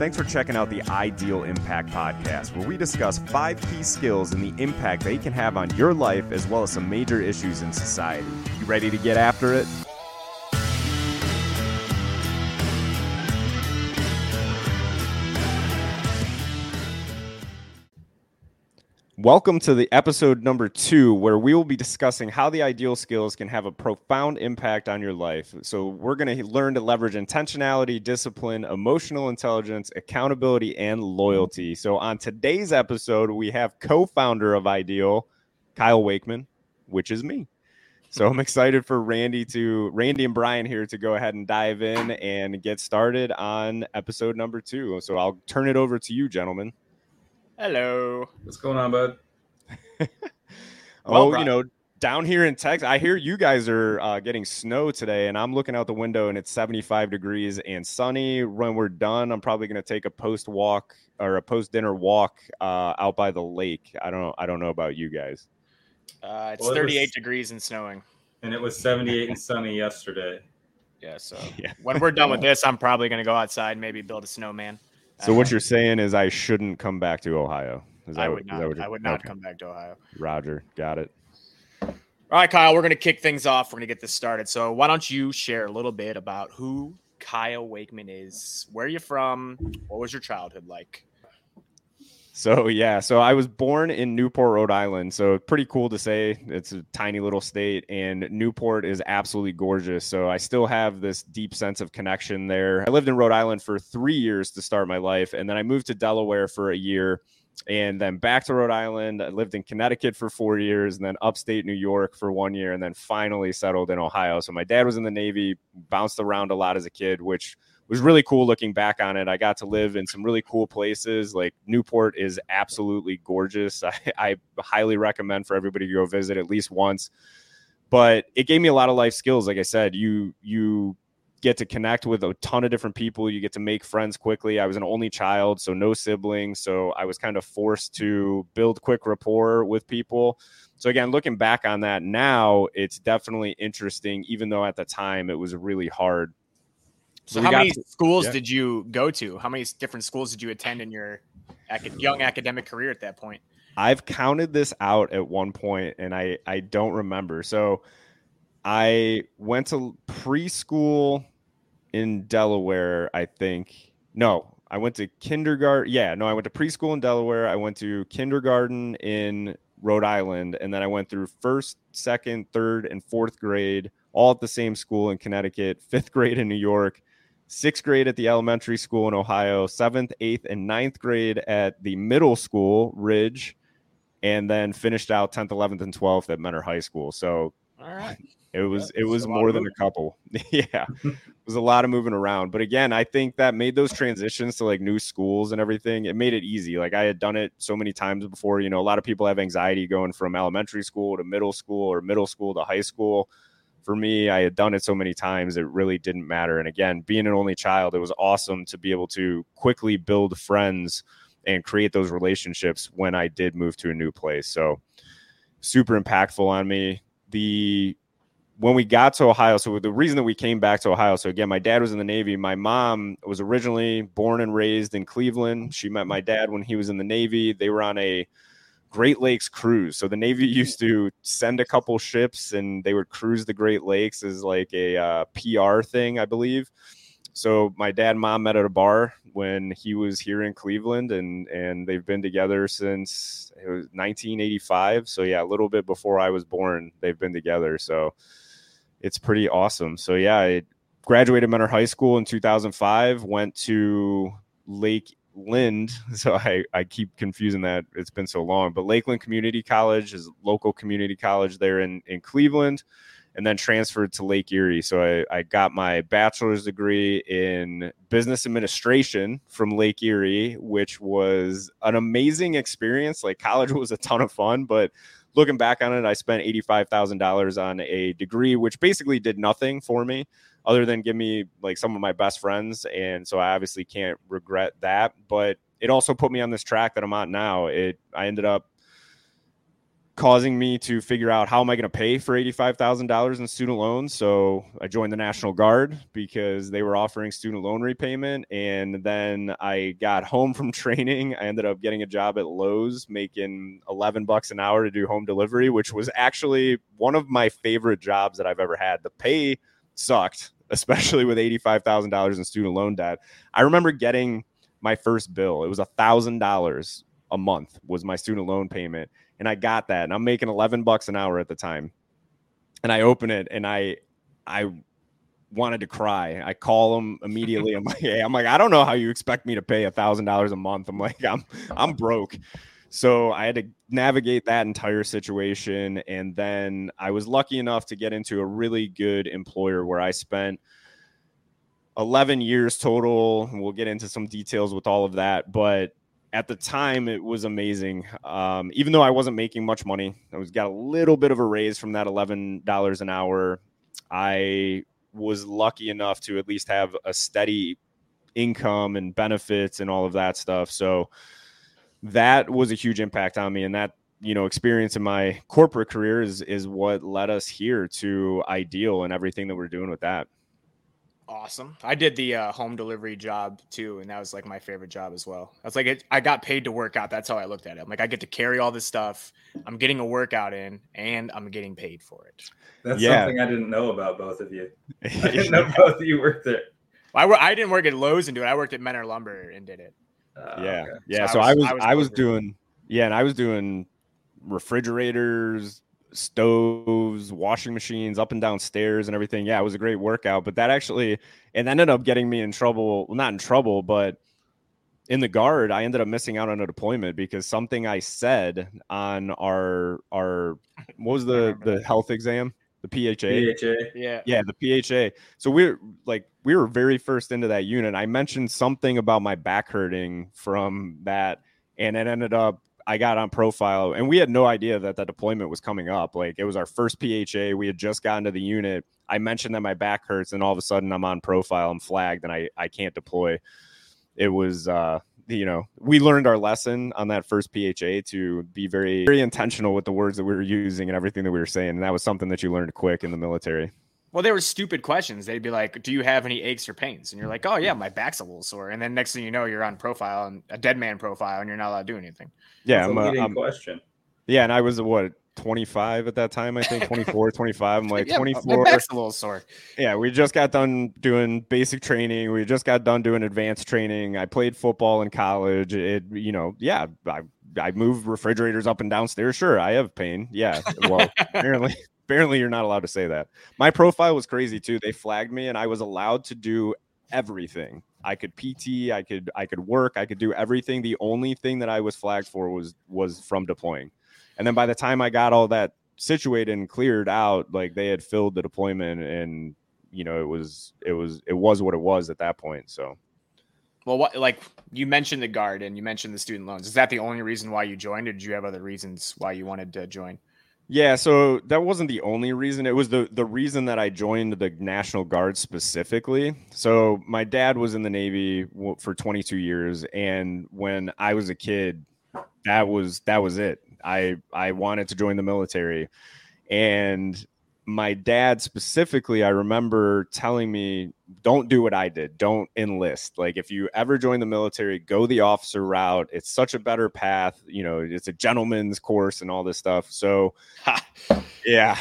Thanks for checking out the Ideal Impact Podcast, where we discuss five key skills and the impact they can have on your life as well as some major issues in society. You ready to get after it? Welcome to the episode number two, where we will be discussing how the ideal skills can have a profound impact on your life. So, we're going to learn to leverage intentionality, discipline, emotional intelligence, accountability, and loyalty. So, on today's episode, we have co founder of Ideal, Kyle Wakeman, which is me. So, I'm excited for Randy to Randy and Brian here to go ahead and dive in and get started on episode number two. So, I'll turn it over to you, gentlemen. Hello. What's going on, bud? oh, you know, down here in Texas, I hear you guys are uh, getting snow today, and I'm looking out the window and it's 75 degrees and sunny. When we're done, I'm probably going to take a post walk or a post dinner walk uh, out by the lake. I don't, I don't know about you guys. Uh, it's well, it 38 was, degrees and snowing, and it was 78 and sunny yesterday. Yeah, so yeah. when we're done with this, I'm probably going to go outside, and maybe build a snowman. So what you're saying is I shouldn't come back to Ohio. Is that I would what, not. I would not okay. come back to Ohio. Roger, got it. All right, Kyle, we're going to kick things off. We're going to get this started. So why don't you share a little bit about who Kyle Wakeman is? Where are you from? What was your childhood like? So yeah, so I was born in Newport, Rhode Island. So pretty cool to say. It's a tiny little state, and Newport is absolutely gorgeous. So I still have this deep sense of connection there. I lived in Rhode Island for three years to start my life, and then I moved to Delaware for a year, and then back to Rhode Island. I lived in Connecticut for four years, and then upstate New York for one year, and then finally settled in Ohio. So my dad was in the Navy, bounced around a lot as a kid, which was really cool looking back on it. I got to live in some really cool places. Like Newport is absolutely gorgeous. I, I highly recommend for everybody to go visit at least once. But it gave me a lot of life skills. Like I said, you you get to connect with a ton of different people. You get to make friends quickly. I was an only child, so no siblings. So I was kind of forced to build quick rapport with people. So again, looking back on that now, it's definitely interesting, even though at the time it was really hard so, how many to, schools yeah. did you go to? How many different schools did you attend in your young academic career at that point? I've counted this out at one point, and I I don't remember. So I went to preschool in Delaware. I think no, I went to kindergarten. Yeah, no, I went to preschool in Delaware. I went to kindergarten in Rhode Island, and then I went through first, second, third, and fourth grade all at the same school in Connecticut. Fifth grade in New York sixth grade at the elementary school in Ohio, seventh, eighth, and ninth grade at the middle school, Ridge, and then finished out 10th, 11th, and 12th at Mentor High School. So all right. It was it was more than a couple. yeah. it was a lot of moving around. But again, I think that made those transitions to like new schools and everything. It made it easy. Like I had done it so many times before. You know, a lot of people have anxiety going from elementary school to middle school or middle school to high school for me, I had done it so many times, it really didn't matter. And again, being an only child, it was awesome to be able to quickly build friends and create those relationships when I did move to a new place. So, super impactful on me. The when we got to Ohio, so the reason that we came back to Ohio, so again, my dad was in the Navy. My mom was originally born and raised in Cleveland. She met my dad when he was in the Navy. They were on a Great Lakes cruise. So the Navy used to send a couple ships and they would cruise the Great Lakes as like a uh, PR thing, I believe. So my dad and mom met at a bar when he was here in Cleveland, and and they've been together since it was 1985. So yeah, a little bit before I was born, they've been together. So it's pretty awesome. So yeah, I graduated Mentor High School in 2005. Went to Lake Lind. So I, I keep confusing that. It's been so long. But Lakeland Community College is local community college there in, in Cleveland and then transferred to Lake Erie. So I, I got my bachelor's degree in business administration from Lake Erie, which was an amazing experience. Like college was a ton of fun, but looking back on it, I spent $85,000 on a degree, which basically did nothing for me other than give me like some of my best friends. And so I obviously can't regret that. But it also put me on this track that I'm on now. It I ended up causing me to figure out how am I going to pay for $85,000 in student loans. So I joined the National Guard because they were offering student loan repayment. And then I got home from training. I ended up getting a job at Lowe's making 11 bucks an hour to do home delivery, which was actually one of my favorite jobs that I've ever had. The pay sucked, especially with $85,000 in student loan debt. I remember getting my first bill. It was $1,000 a month was my student loan payment and I got that, and I'm making 11 bucks an hour at the time. And I open it, and I, I wanted to cry. I call them immediately. I'm like, hey, I'm like, I don't know how you expect me to pay a thousand dollars a month. I'm like, I'm, I'm broke. So I had to navigate that entire situation, and then I was lucky enough to get into a really good employer where I spent 11 years total. We'll get into some details with all of that, but at the time it was amazing. Um, even though i wasn't making much money i was got a little bit of a raise from that $11 an hour. I was lucky enough to at least have a steady income and benefits and all of that stuff. So that was a huge impact on me and that you know experience in my corporate career is is what led us here to ideal and everything that we're doing with that awesome. I did the uh, home delivery job too, and that was like my favorite job as well. I was like, it, I got paid to work out. That's how I looked at it. I'm like, I get to carry all this stuff. I'm getting a workout in, and I'm getting paid for it. That's yeah. something I didn't know about both of you. I didn't know both of you worked there. I, I didn't work at Lowe's and do it. I worked at Mentor Lumber and did it. Uh, yeah, okay. yeah. So, so I was, I was, I was doing, yeah, and I was doing refrigerators, stoves, washing machines, up and down stairs and everything. Yeah, it was a great workout, but that actually it ended up getting me in trouble. Well, not in trouble, but in the guard, I ended up missing out on a deployment because something I said on our our what was the the health exam? The PHA. PHA. Yeah. Yeah, the PHA. So we're like we were very first into that unit. I mentioned something about my back hurting from that and it ended up I got on profile and we had no idea that the deployment was coming up. Like it was our first PHA. We had just gotten to the unit. I mentioned that my back hurts and all of a sudden I'm on profile. I'm flagged and I, I can't deploy. It was, uh, you know, we learned our lesson on that first PHA to be very, very intentional with the words that we were using and everything that we were saying. And that was something that you learned quick in the military. Well, they were stupid questions. They'd be like, "Do you have any aches or pains?" And you're like, "Oh yeah, my back's a little sore." And then next thing you know, you're on profile and a dead man profile, and you're not allowed to do anything. Yeah, I'm, a, I'm question. Yeah, and I was what 25 at that time, I think 24, 25. I'm like yeah, 24. My back's a little sore. Yeah, we just got done doing basic training. We just got done doing advanced training. I played football in college. It, you know, yeah, I I move refrigerators up and downstairs. Sure, I have pain. Yeah, well, apparently apparently you're not allowed to say that. My profile was crazy too. They flagged me and I was allowed to do everything. I could PT, I could I could work, I could do everything. The only thing that I was flagged for was was from deploying. And then by the time I got all that situated and cleared out, like they had filled the deployment and you know, it was it was it was what it was at that point. So well, what like you mentioned the guard and you mentioned the student loans. Is that the only reason why you joined, or did you have other reasons why you wanted to join? Yeah, so that wasn't the only reason. It was the the reason that I joined the National Guard specifically. So my dad was in the Navy for 22 years, and when I was a kid, that was that was it. I I wanted to join the military, and my dad specifically, I remember telling me, don't do what I did. Don't enlist. Like, if you ever join the military, go the officer route. It's such a better path. You know, it's a gentleman's course and all this stuff. So, yeah.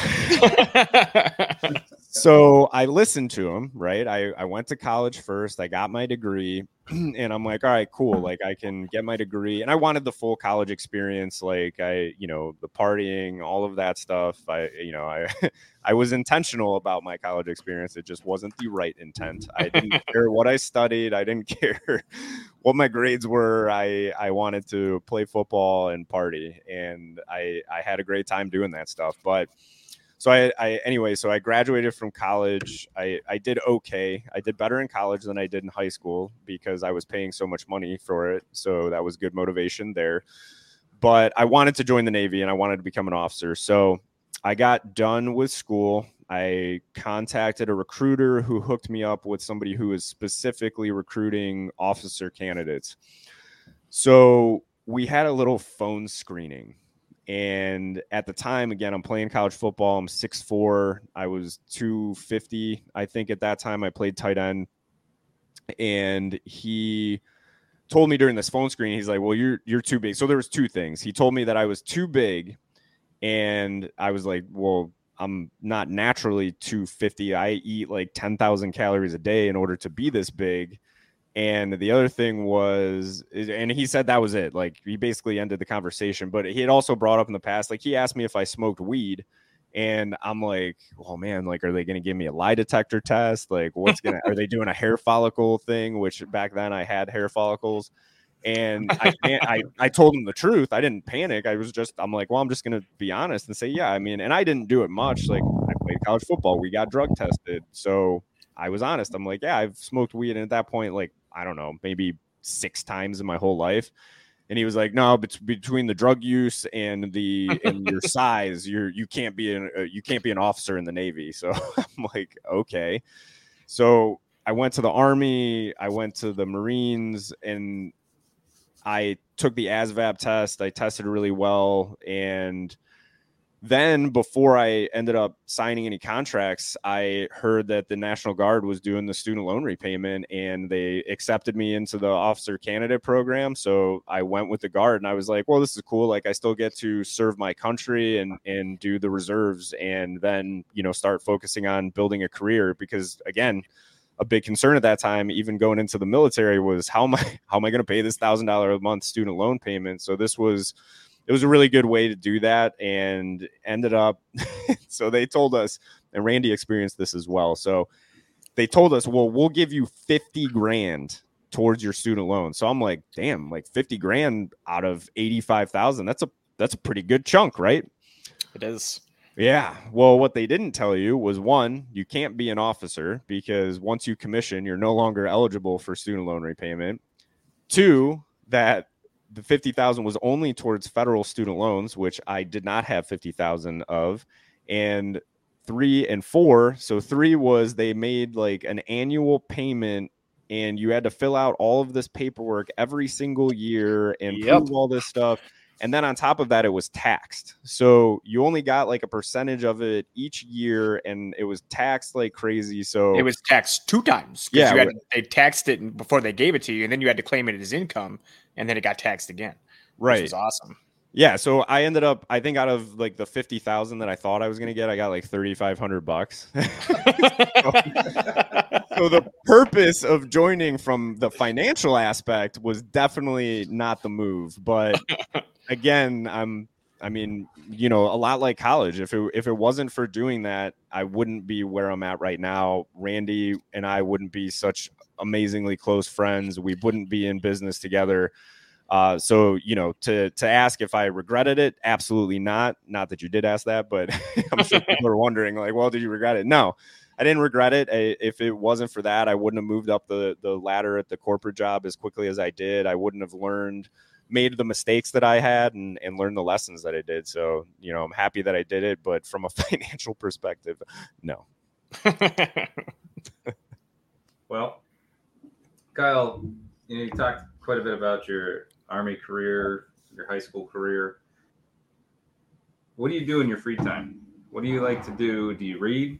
so I listened to him, right? I, I went to college first. I got my degree. and I'm like, all right, cool. Mm-hmm. Like I can get my degree, and I wanted the full college experience, like I, you know, the partying, all of that stuff. I, you know, I, I was intentional about my college experience. It just wasn't the right intent. I didn't care what I studied. I didn't care what my grades were. I, I wanted to play football and party, and I, I had a great time doing that stuff. But so I, I anyway, so I graduated from college. I, I did okay. I did better in college than I did in high school because I was paying so much money for it. So that was good motivation there. But I wanted to join the Navy and I wanted to become an officer. So I got done with school. I contacted a recruiter who hooked me up with somebody who was specifically recruiting officer candidates. So we had a little phone screening And at the time, again, I'm playing college football. I'm 6'4. I was 250, I think, at that time. I played tight end. And he told me during this phone screen, he's like, Well, you're you're too big. So there was two things. He told me that I was too big. And I was like, Well, I'm not naturally 250. I eat like 10,000 calories a day in order to be this big. And the other thing was, and he said that was it. Like he basically ended the conversation, but he had also brought up in the past, like he asked me if I smoked weed. And I'm like, oh man, like, are they going to give me a lie detector test? Like, what's going to, are they doing a hair follicle thing? Which back then I had hair follicles. And I, I, I told him the truth. I didn't panic. I was just, I'm like, well, I'm just going to be honest and say, yeah, I mean, and I didn't do it much. Like, I played college football. We got drug tested. So I was honest. I'm like, yeah, I've smoked weed. And at that point, like, I don't know, maybe six times in my whole life. And he was like, "No, but between the drug use and the and your size, you're you can't be an uh, you can't be an officer in the Navy." So I'm like, "Okay." So I went to the Army, I went to the Marines, and I took the ASVAB test. I tested really well, and then before I ended up signing any contracts, I heard that the National Guard was doing the student loan repayment and they accepted me into the officer candidate program. So I went with the Guard and I was like, well, this is cool. Like I still get to serve my country and and do the reserves and then, you know, start focusing on building a career because again, a big concern at that time, even going into the military, was how am I how am I going to pay this thousand dollar a month student loan payment? So this was it was a really good way to do that and ended up so they told us and randy experienced this as well. So they told us well we'll give you 50 grand towards your student loan. So i'm like damn like 50 grand out of 85000 that's a that's a pretty good chunk right? It is. Yeah. Well what they didn't tell you was one you can't be an officer because once you commission you're no longer eligible for student loan repayment. Two that the 50,000 was only towards federal student loans, which I did not have 50,000 of. And three and four. So three was they made like an annual payment and you had to fill out all of this paperwork every single year and yep. prove all this stuff. And then on top of that, it was taxed. So you only got like a percentage of it each year, and it was taxed like crazy. So it was taxed two times. Yeah, had, they taxed it before they gave it to you, and then you had to claim it as income, and then it got taxed again. Right, which was awesome. Yeah, so I ended up, I think, out of like the fifty thousand that I thought I was going to get, I got like thirty five hundred bucks. so, so the purpose of joining from the financial aspect was definitely not the move, but again, I'm I mean, you know, a lot like college. If it if it wasn't for doing that, I wouldn't be where I'm at right now. Randy and I wouldn't be such amazingly close friends. We wouldn't be in business together. Uh, so you know, to to ask if I regretted it, absolutely not. Not that you did ask that, but I'm sure people are wondering, like, well, did you regret it? No, I didn't regret it. I, if it wasn't for that, I wouldn't have moved up the the ladder at the corporate job as quickly as I did. I wouldn't have learned made the mistakes that I had and, and learned the lessons that I did. So, you know, I'm happy that I did it, but from a financial perspective, no. well, Kyle, you know, you talked quite a bit about your army career, your high school career. What do you do in your free time? What do you like to do? Do you read?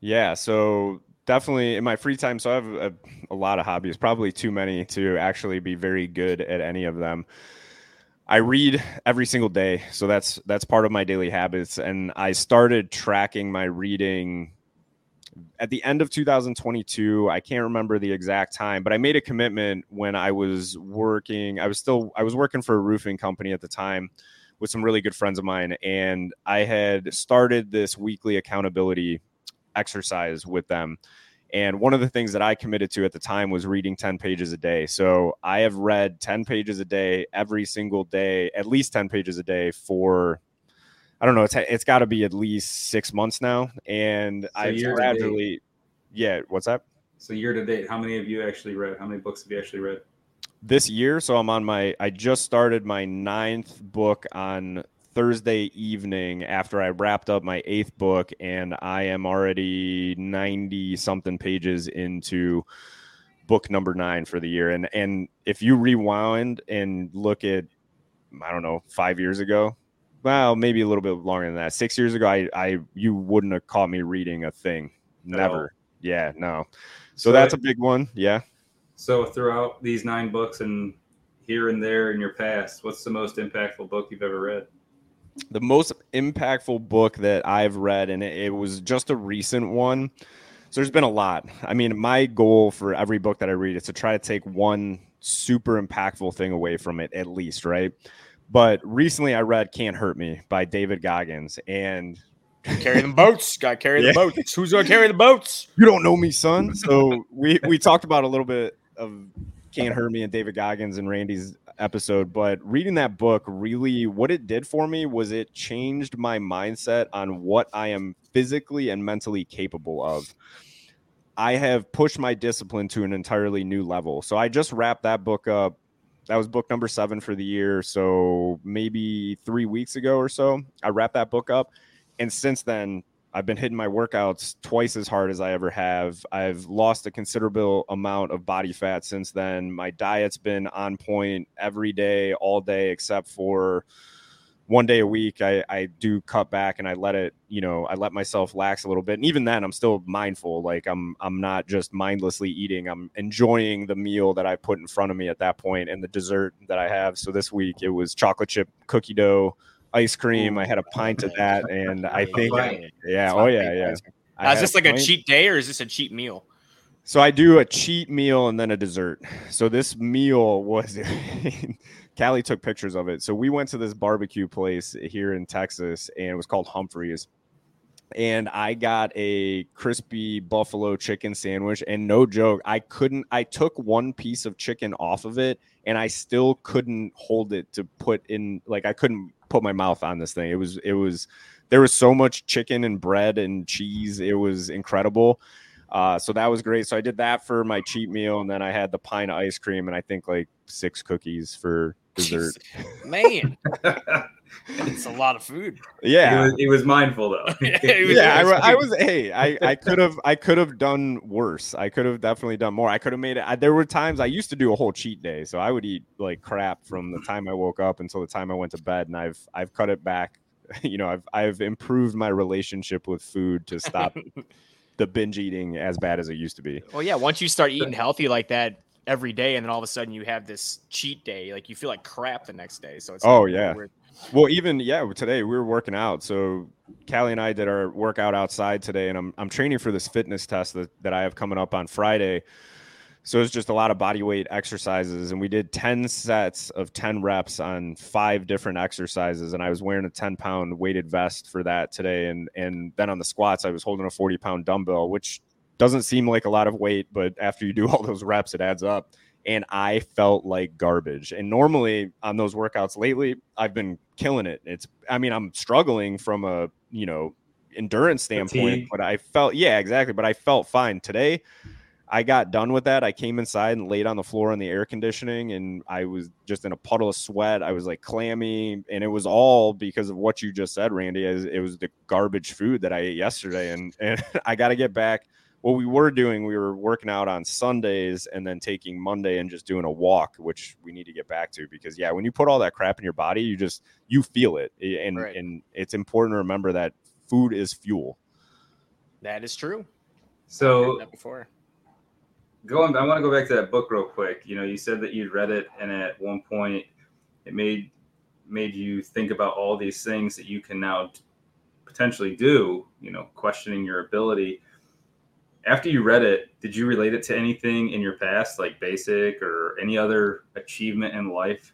Yeah, so definitely in my free time. So I have a, a, lot of hobbies, probably too many to actually be very good at any of them. I read every single day, so that's that's part of my daily habits. And I started tracking my reading at the end of 2022. I can't remember the exact time, but I made a commitment when I was working. I was still I was working for a roofing company at the time with some really good friends of mine, and I had started this weekly accountability exercise with them. And one of the things that I committed to at the time was reading 10 pages a day. So I have read 10 pages a day every single day, at least 10 pages a day for, I don't know, it's, it's got to be at least six months now. And so I've gradually, yeah, what's that? So year to date, how many of you actually read? How many books have you actually read? This year, so I'm on my, I just started my ninth book on Thursday evening after I wrapped up my eighth book, and I am already 90 something pages into book number nine for the year. And and if you rewind and look at, I don't know, five years ago, well, maybe a little bit longer than that. Six years ago, I, I, you wouldn't have caught me reading a thing. Never. Yeah, no. So, so that's a big one. Yeah. So throughout these nine books and here and there in your past, what's the most impactful book you've ever read? The most impactful book that I've read, and it, it was just a recent one. So there's been a lot. I mean, my goal for every book that I read is to try to take one super impactful thing away from it, at least, right? But recently I read Can't Hurt Me by David Goggins, and carry the boats. Got to carry yeah. the boats. Who's gonna carry the boats? You don't know me, son. So we we talked about a little bit of Can't Hurt Me and David Goggins and Randy's episode, but reading that book really what it did for me was it changed my mindset on what I am physically and mentally capable of. I have pushed my discipline to an entirely new level. So I just wrapped that book up. That was book number seven for the year. So maybe three weeks ago or so, I wrapped that book up. And since then, I've been hitting my workouts twice as hard as I ever have. I've lost a considerable amount of body fat since then. My diet's been on point every day, all day, except for one day a week. I, I do cut back and I let it, you know, I let myself lax a little bit. And even then, I'm still mindful. Like I'm, I'm not just mindlessly eating. I'm enjoying the meal that I put in front of me at that point and the dessert that I have. So this week it was chocolate chip cookie dough ice cream. I had a pint of that, and I think, yeah, oh yeah, yeah. Uh, is this like a, a cheat day or is this a cheat meal? So I do a cheat meal and then a dessert. So this meal was, Callie took pictures of it. So we went to this barbecue place here in Texas, and it was called Humphreys. And I got a crispy buffalo chicken sandwich, and no joke, I couldn't. I took one piece of chicken off of it, and I still couldn't hold it to put in. Like I couldn't put my mouth on this thing. It was it was there was so much chicken and bread and cheese. It was incredible. Uh, so that was great. So I did that for my cheat meal, and then I had the pint of ice cream, and I think like six cookies for dessert. Man, it's a lot of food. Yeah, he was, he was mindful though. yeah, yeah I, I, was. Hey, I I could have I could have done worse. I could have definitely done more. I could have made it. I, there were times I used to do a whole cheat day, so I would eat like crap from the time I woke up until the time I went to bed, and I've I've cut it back. You know, I've I've improved my relationship with food to stop. the binge eating as bad as it used to be. Well, yeah, once you start eating healthy like that, every day, and then all of a sudden you have this cheat day. Like you feel like crap the next day. So it's oh yeah. Weird. Well, even yeah, today we were working out. So Callie and I did our workout outside today, and I'm I'm training for this fitness test that, that I have coming up on Friday. So it's just a lot of body weight exercises, and we did 10 sets of 10 reps on five different exercises. And I was wearing a 10 pound weighted vest for that today. And and then on the squats, I was holding a 40 pound dumbbell, which doesn't seem like a lot of weight, but after you do all those reps, it adds up. And I felt like garbage. And normally on those workouts lately, I've been killing it. It's, I mean, I'm struggling from a, you know, endurance standpoint, Fatigue. but I felt, yeah, exactly. But I felt fine today. I got done with that. I came inside and laid on the floor in the air conditioning, and I was just in a puddle of sweat. I was like clammy, and it was all because of what you just said, Randy. It was the garbage food that I ate yesterday, and and I got to get back what we were doing, we were working out on Sundays and then taking Monday and just doing a walk, which we need to get back to because yeah, when you put all that crap in your body, you just you feel it, and right. and it's important to remember that food is fuel. That is true. So before going, I want to go back to that book real quick. You know, you said that you'd read it, and at one point, it made made you think about all these things that you can now potentially do. You know, questioning your ability after you read it, did you relate it to anything in your past, like basic or any other achievement in life?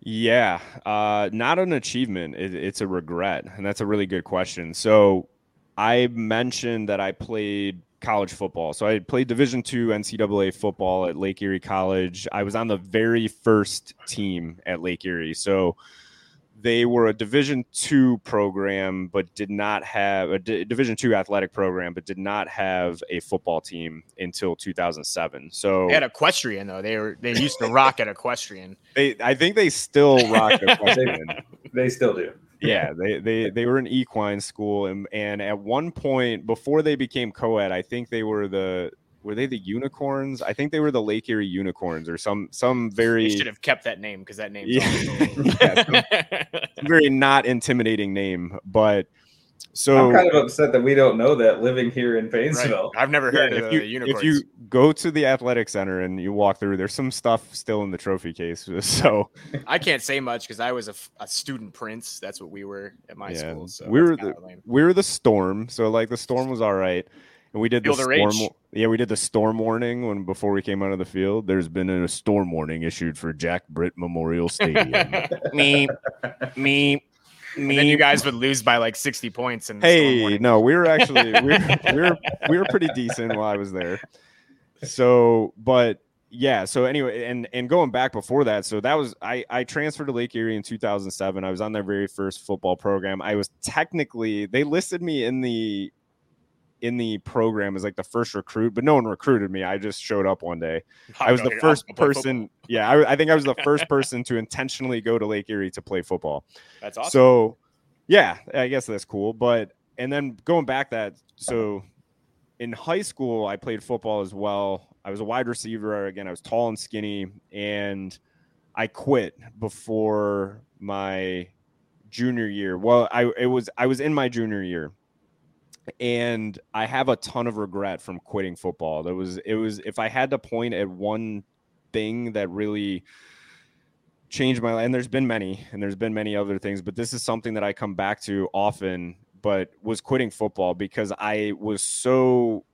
Yeah, uh, not an achievement. It, it's a regret, and that's a really good question. So, I mentioned that I played college football. So I played Division two NCAA football at Lake Erie College. I was on the very first team at Lake Erie. So they were a division two program but did not have a D- division two athletic program but did not have a football team until 2007 so they had equestrian though. They were they used to rock at equestrian. They i think they still rock equestrian. They still do. Yeah they, they they were an equine school and and at one point before they became co-ed i think they were the were they the unicorns? I think they were the Lake Erie unicorns or some some very. They should have kept that name because that name. Yeah, yeah some, very not intimidating name, but so I'm kind of upset that we don't know that living here in Painesville. Right. I've never heard yeah, of if you, the unicorns. If you go to the athletic center and you walk through, there's some stuff still in the trophy case. So I can't say much because I was a, a, student prince. That's what we were at my yeah, school. So we were the we were the storm. So like the storm was all right. And we did Feel the storm. Rage. Yeah, we did the storm warning when before we came out of the field. There's been a storm warning issued for Jack Britt Memorial Stadium. me, me, me. And you guys would lose by like 60 points. And hey, no, we were actually we were, we were we were pretty decent while I was there. So, but yeah. So anyway, and and going back before that, so that was I I transferred to Lake Erie in 2007. I was on their very first football program. I was technically they listed me in the in the program as like the first recruit, but no one recruited me. I just showed up one day. I was the first person. Yeah, I, I, think I was the first person to intentionally go to Lake Erie to play football. That's awesome. So, yeah, I guess that's cool. But and then going back that so in high school I played football as well. I was a wide receiver. Again, I was tall and skinny, and I quit before my junior year. Well, I it was I was in my junior year and I have a ton of regret from quitting football. There was it was if I had to point at one thing that really changed my life, and there's been many, and there's been many other things, but this is something that I come back to often. But was quitting football because I was so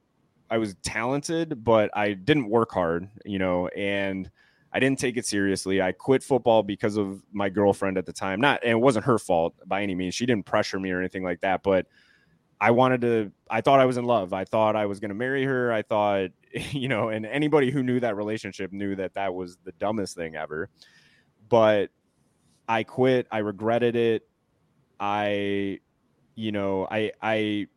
I was talented, but I didn't work hard, you know, and I didn't take it seriously. I quit football because of my girlfriend at the time. Not and it wasn't her fault by any means. She didn't pressure me or anything like that, but I wanted to, I thought I was in love. I thought I was going to marry her. I thought, you know, and anybody who knew that relationship knew that that was the dumbest thing ever. But I quit. I regretted it. I, you know, I, I,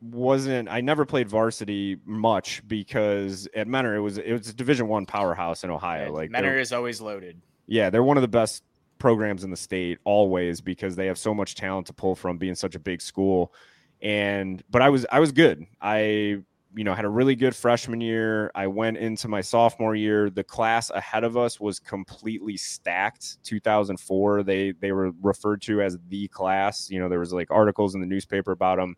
wasn't I never played varsity much because at Mentor it was it was a division one powerhouse in Ohio. Like Mentor is always loaded. Yeah, they're one of the best programs in the state always because they have so much talent to pull from being such a big school. And but i was i was good. I you know had a really good freshman year. I went into my sophomore year. The class ahead of us was completely stacked. 2004 they they were referred to as the class. You know there was like articles in the newspaper about them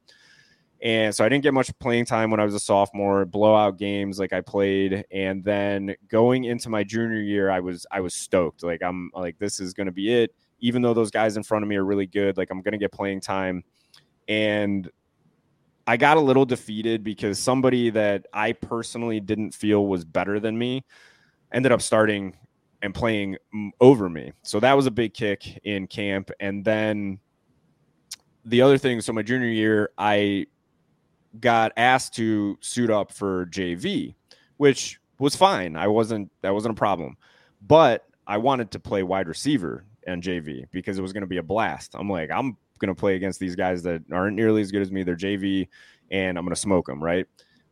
and so I didn't get much playing time when I was a sophomore, blowout games like I played. And then going into my junior year, I was I was stoked. Like I'm like this is gonna be it. Even though those guys in front of me are really good, like I'm gonna get playing time. And I got a little defeated because somebody that I personally didn't feel was better than me ended up starting and playing over me. So that was a big kick in camp. And then the other thing, so my junior year, I got asked to suit up for JV, which was fine. I wasn't that wasn't a problem. But I wanted to play wide receiver and JV because it was going to be a blast. I'm like, I'm going to play against these guys that aren't nearly as good as me. They're JV and I'm going to smoke them, right?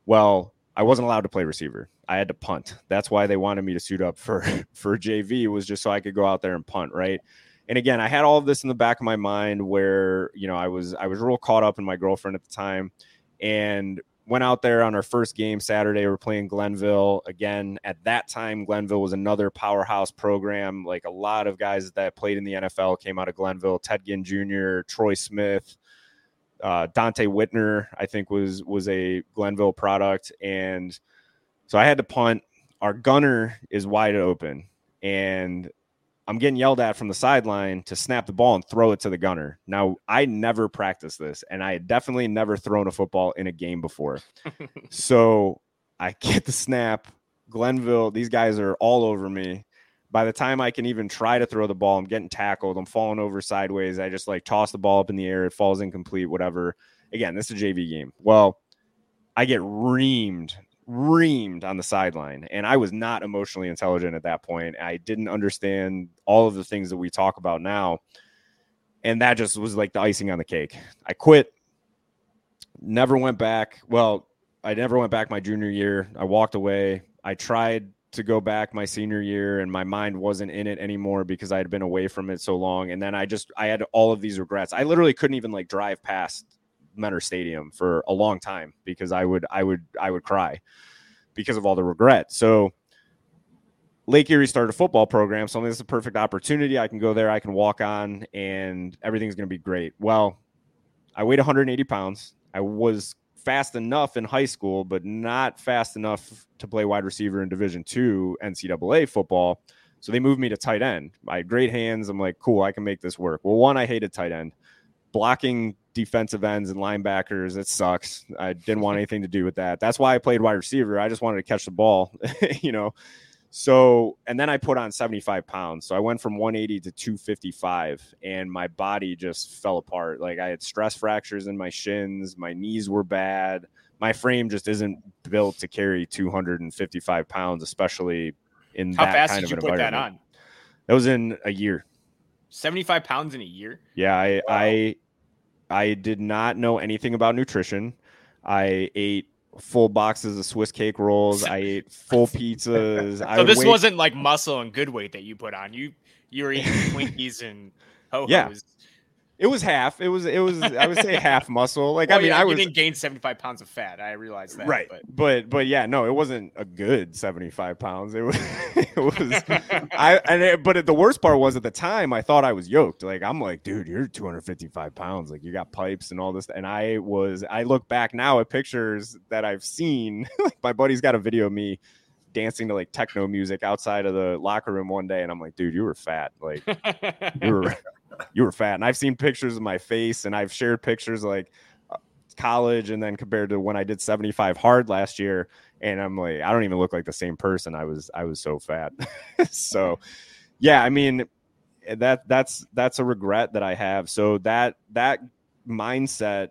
Well, I wasn't allowed to play receiver. I had to punt. That's why they wanted me to suit up for for JV was just so I could go out there and punt, right? And again, I had all of this in the back of my mind where, you know, I was I was real caught up in my girlfriend at the time and went out there on our first game Saturday. We're playing Glenville again. At that time, Glenville was another powerhouse program. Like a lot of guys that played in the NFL came out of Glenville. Ted Ginn Jr., Troy Smith, uh, Donte Whitner, I think was was a Glenville product, and so I had to punt. Our gunner is wide open, and I'm getting yelled at from the sideline to snap the ball and throw it to the gunner. Now, I never practiced this, and I had definitely never thrown a football in a game before. so I get the snap. Glenville, these guys are all over me. By the time I can even try to throw the ball, I'm getting tackled. I'm falling over sideways. I just like toss the ball up in the air. It falls incomplete, whatever. Again, this is a JV game. Well, I get reamed reamed on the sideline. And I was not emotionally intelligent at that point. I didn't understand all of the things that we talk about now. And that just was like the icing on the cake. I quit, never went back. Well, I never went back my junior year. I walked away. I tried to go back my senior year and my mind wasn't in it anymore because I had been away from it so long. And then I just I had all of these regrets. I literally couldn't even like drive past Mentor Stadium for a long time because I would I would I would cry because of all the regret. So Lake Erie started a football program. So this is a perfect opportunity. I can go there, I can walk on, and everything's going to be great. Well, I weighed 180 pounds. I was fast enough in high school, but not fast enough to play wide receiver in Division two NCAA football. So they moved me to tight end. I had great hands. I'm like, cool, I can make this work. Well, one, I hated tight end. Blocking defensive ends and linebackers, it sucks. I didn't want anything to do with that. That's why I played wide receiver. I just wanted to catch the ball, you know. So, and then I put on 75 pounds. So I went from 180 to 255, and my body just fell apart. Like I had stress fractures in my shins, my knees were bad. My frame just isn't built to carry 255 pounds, especially in How that fast kind did of you put that on? That was in a year. 75 pounds in a year? Yeah, I Wow. I I did not know anything about nutrition. I ate full boxes of Swiss cake rolls. I ate full pizzas. So would this wasn't like muscle and good weight that you put on. You you were eating Twinkies and ho hos. Yeah. It was half. It was it was I would say half muscle. Like I mean I you was didn't gain 75 pounds of fat. I realized that. right, But but but yeah, no, it wasn't a good seventy five pounds. It was it was I and it, but the worst part was at the time I thought I was yoked. Like I'm like, dude, you're 255 pounds. Like you got pipes and all this. And I was. I look back now at pictures that I've seen. like my buddy's got a video of me dancing to like techno music outside of the locker room one day, and I'm like, dude, you were fat. Like you were you were fat. And I've seen pictures of my face, and I've shared pictures like uh, college, and then compared to when I did 75 hard last year and I'm like, I don't even look like the same person. I was I was so fat. so yeah, I mean that that's that's a regret that I have. So that that mindset,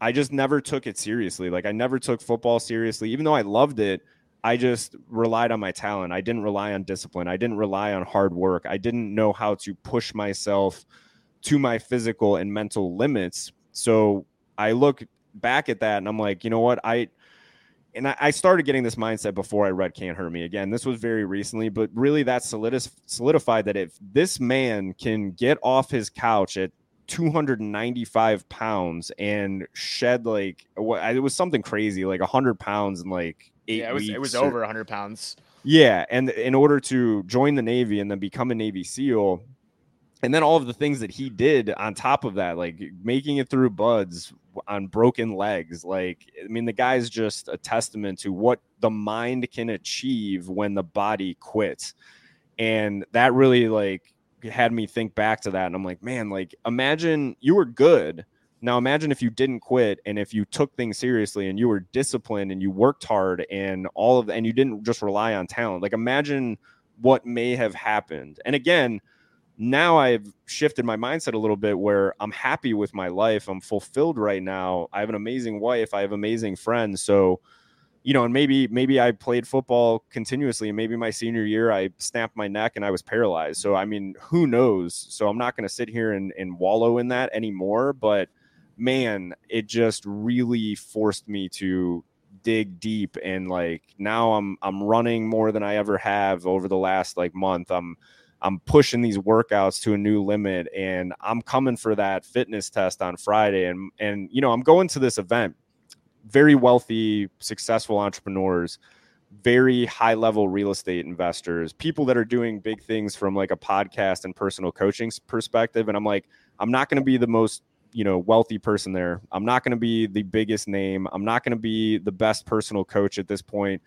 I just never took it seriously. Like I never took football seriously, even though I loved it. I just relied on my talent. I didn't rely on discipline. I didn't rely on hard work. I didn't know how to push myself to my physical and mental limits. So I look back at that and I'm like, you know what? I and I, I started getting this mindset before I read Can't Hurt Me. Again, this was very recently, but really that solidified that if this man can get off his couch at 295 pounds and shed like what it was something crazy, like 100 pounds in like eight yeah, it was it was or- over 100 pounds. yeah, and in order to join the Navy and then become a Navy SEAL, and then all of the things that he did on top of that, like making it through BUD/S on broken legs, like I mean, the guy's just a testament to what the mind can achieve when the body quits, and that really like had me think back to that, and I'm like, man, like imagine you were good. Now imagine if you didn't quit and if you took things seriously and you were disciplined and you worked hard and all of and you didn't just rely on talent. Like imagine what may have happened. And again, now I've shifted my mindset a little bit where I'm happy with my life. I'm fulfilled right now. I have an amazing wife. I have amazing friends. So, you know, and maybe maybe I played football continuously, and maybe my senior year I snapped my neck and I was paralyzed. So I mean, who knows? So I'm not going to sit here and, and wallow in that anymore. But man, it just really forced me to dig deep and like now I'm I'm running more than I ever have over the last like month. I'm I'm pushing these workouts to a new limit and I'm coming for that fitness test on Friday. And and you know, I'm going to this event. Very wealthy, successful entrepreneurs, very high level real estate investors, people that are doing big things from like a podcast and personal coaching perspective. And I'm like I'm not going to be the most you know wealthy person there. I'm not going to be the biggest name. I'm not going to be the best personal coach at this point.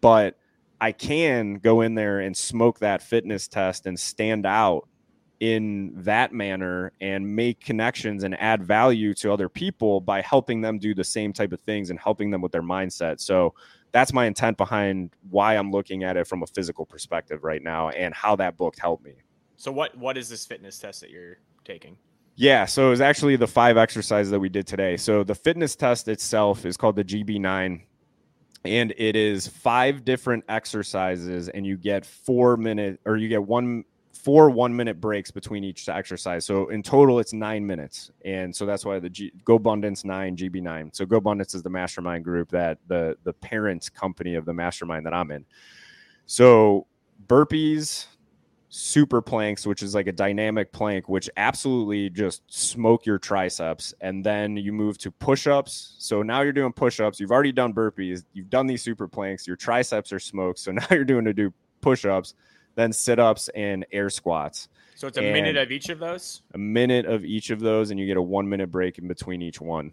But i can go in there and smoke that fitness test and stand out in that manner and make connections and add value to other people by helping them do the same type of things and helping them with their mindset so that's my intent behind why i'm looking at it from a physical perspective right now and how that book helped me So what what is this fitness test that you're taking? Yeah, so it was actually the five exercises that we did today. So the fitness test itself is called the GB9, and it is five different exercises, and you get four minute or you get one four one minute breaks between each exercise. So in total, it's nine minutes, and so that's why the G, GoBundance nine GB9. So GoBundance is the mastermind group that the the parent company of the mastermind that I'm in. So burpees, super planks, which is like a dynamic plank, which absolutely just smoke your triceps. And then you move to push ups. So now you're doing push ups. You've already done burpees. You've done these super planks. Your triceps are smoked. So now you're doing to do push ups. then sit ups and air squats. So it's a and minute of each of those? A minute of each of those, and you get a one minute break in between each one.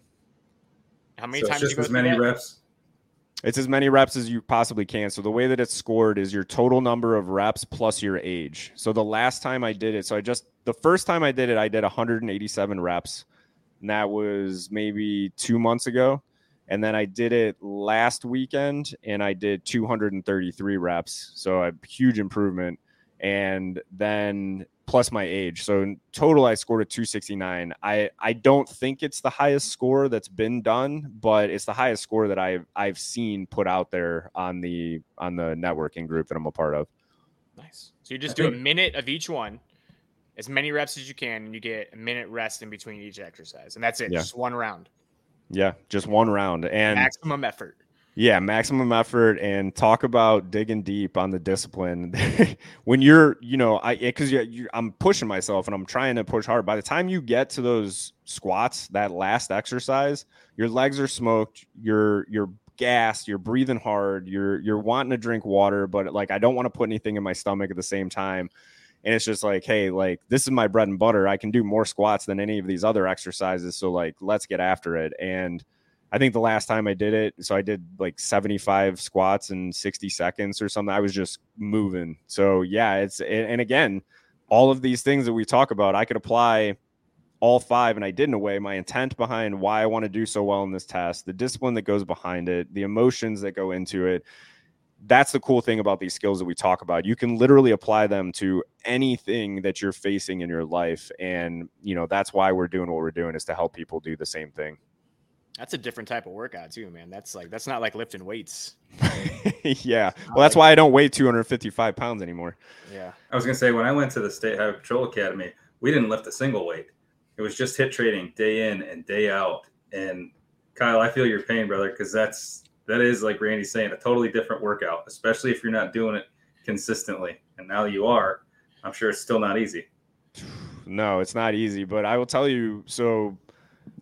How many so times just as many that? reps? It's as many reps as you possibly can. So the way that it's scored is your total number of reps plus your age. So the last time I did it, so I just the first time I did it, I did 187 reps. And that was maybe two months ago. And then I did it last weekend and I did 233 reps. So a huge improvement. And then plus my age. So in total, I scored a 269. I, I don't think it's the highest score that's been done, but it's the highest score that I've I've seen put out there on the on the networking group that I'm a part of. Nice. So you just do a minute of each one, as many reps as you can, and you get a minute rest in between each exercise, and that's it. Yeah. Just one round. Yeah, just one round and maximum effort. Yeah, maximum effort and talk about digging deep on the discipline. when you're, you know, I because I'm pushing myself and I'm trying to push hard. By the time you get to those squats, that last exercise, your legs are smoked. You're you're gassed. You're breathing hard. You're you're wanting to drink water, but like I don't want to put anything in my stomach at the same time. And it's just like, hey, like this is my bread and butter. I can do more squats than any of these other exercises. So like, let's get after it. And I think the last time I did it, so I did like 75 squats in 60 seconds or something. I was just moving. So yeah, it's and again, all of these things that we talk about, I could apply all five, and I did in a way. My intent behind why I want to do so well in this test, the discipline that goes behind it, the emotions that go into it. That's the cool thing about these skills that we talk about. You can literally apply them to anything that you're facing in your life, and you know that's why we're doing what we're doing is to help people do the same thing. That's a different type of workout too, man. That's like that's not like lifting weights. yeah. Well, that's like, why I don't weigh 255 pounds anymore. Yeah. I was gonna say when I went to the State Highway Patrol Academy, we didn't lift a single weight. It was just HIIT training day in and day out. And Kyle, I feel your pain, brother, because that's that is like Randy's saying, a totally different workout, especially if you're not doing it consistently. And now you are. I'm sure it's still not easy. No, it's not easy, but I will tell you. So I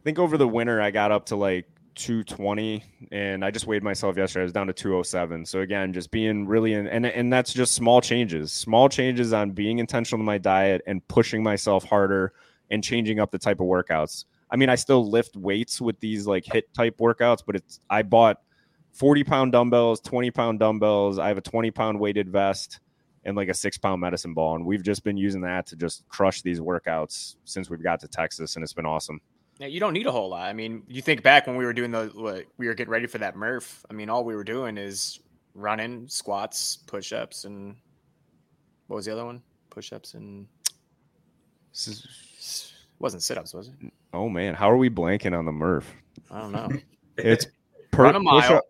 think over the winter I got up to like 220 and I just weighed myself yesterday. I was down to 207. So again, just being really in, and and that's just small changes. Small changes on being intentional in my diet and pushing myself harder and changing up the type of workouts. I mean, I still lift weights with these like HIIT type workouts, but it's I bought 40 pound dumbbells, 20 pound dumbbells. I have a 20 pound weighted vest and like a six pound medicine ball. And we've just been using that to just crush these workouts since we've got to Texas and it's been awesome. Yeah, you don't need a whole lot. I mean, you think back when we were doing the like, we were getting ready for that Murph. I mean, all we were doing is running, squats, push ups, and what was the other one? Push ups and wasn't sit ups, was it? Oh man, how are we blanking on the Murph? I don't know. it's per,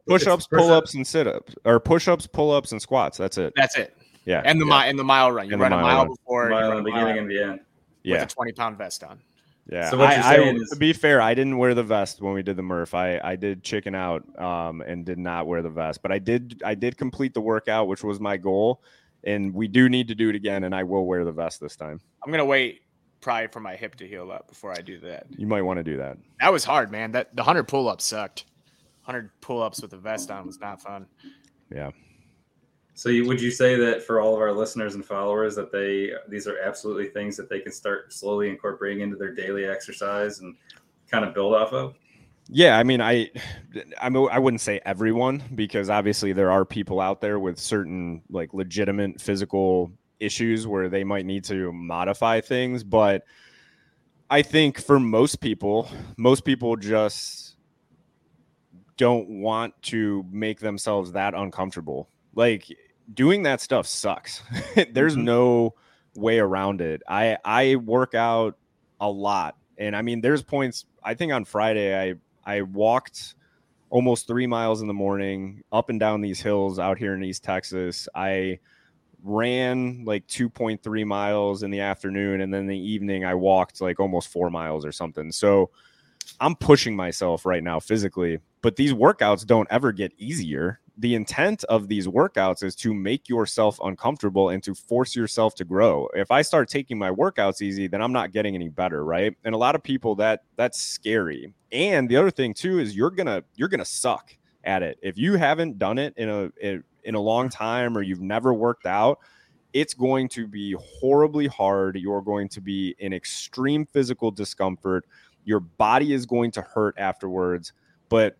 push, ups, pull ups, and sit ups, or push ups, pull ups, and squats. That's it. That's it. Yeah, and the yeah. mile and the mile run. You and run a mile, before, mile in the beginning and the end. Yeah, with a twenty pound vest on. Yeah. So I, I, is, to be fair, I didn't wear the vest when we did the Murph. I, I did chicken out um, and did not wear the vest, but I did I did complete the workout, which was my goal. And we do need to do it again, and I will wear the vest this time. I'm gonna wait probably for my hip to heal up before I do that. You might want to do that. That was hard, man. That the hundred pull ups sucked. Hundred pull ups with the vest on was not fun. Yeah. So, you, would you say that for all of our listeners and followers that they these are absolutely things that they can start slowly incorporating into their daily exercise and kind of build off of? Yeah, I mean, I, I, I wouldn't say everyone because obviously there are people out there with certain like legitimate physical issues where they might need to modify things, but I think for most people, most people just don't want to make themselves that uncomfortable. Like doing that stuff sucks. There's mm-hmm. no way around it. I I work out a lot, and I mean, there's points. I think on Friday, I I walked almost three miles in the morning up and down these hills out here in East Texas. I ran like 2.3 miles in the afternoon, and then the evening I walked like almost four miles or something. So I'm pushing myself right now physically, but these workouts don't ever get easier the intent of these workouts is to make yourself uncomfortable and to force yourself to grow. If I start taking my workouts easy, then I'm not getting any better, right? And a lot of people that that's scary. And the other thing too is you're going to you're going to suck at it. If you haven't done it in a in a long mm-hmm. time or you've never worked out, it's going to be horribly hard. You're going to be in extreme physical discomfort. Your body is going to hurt afterwards. But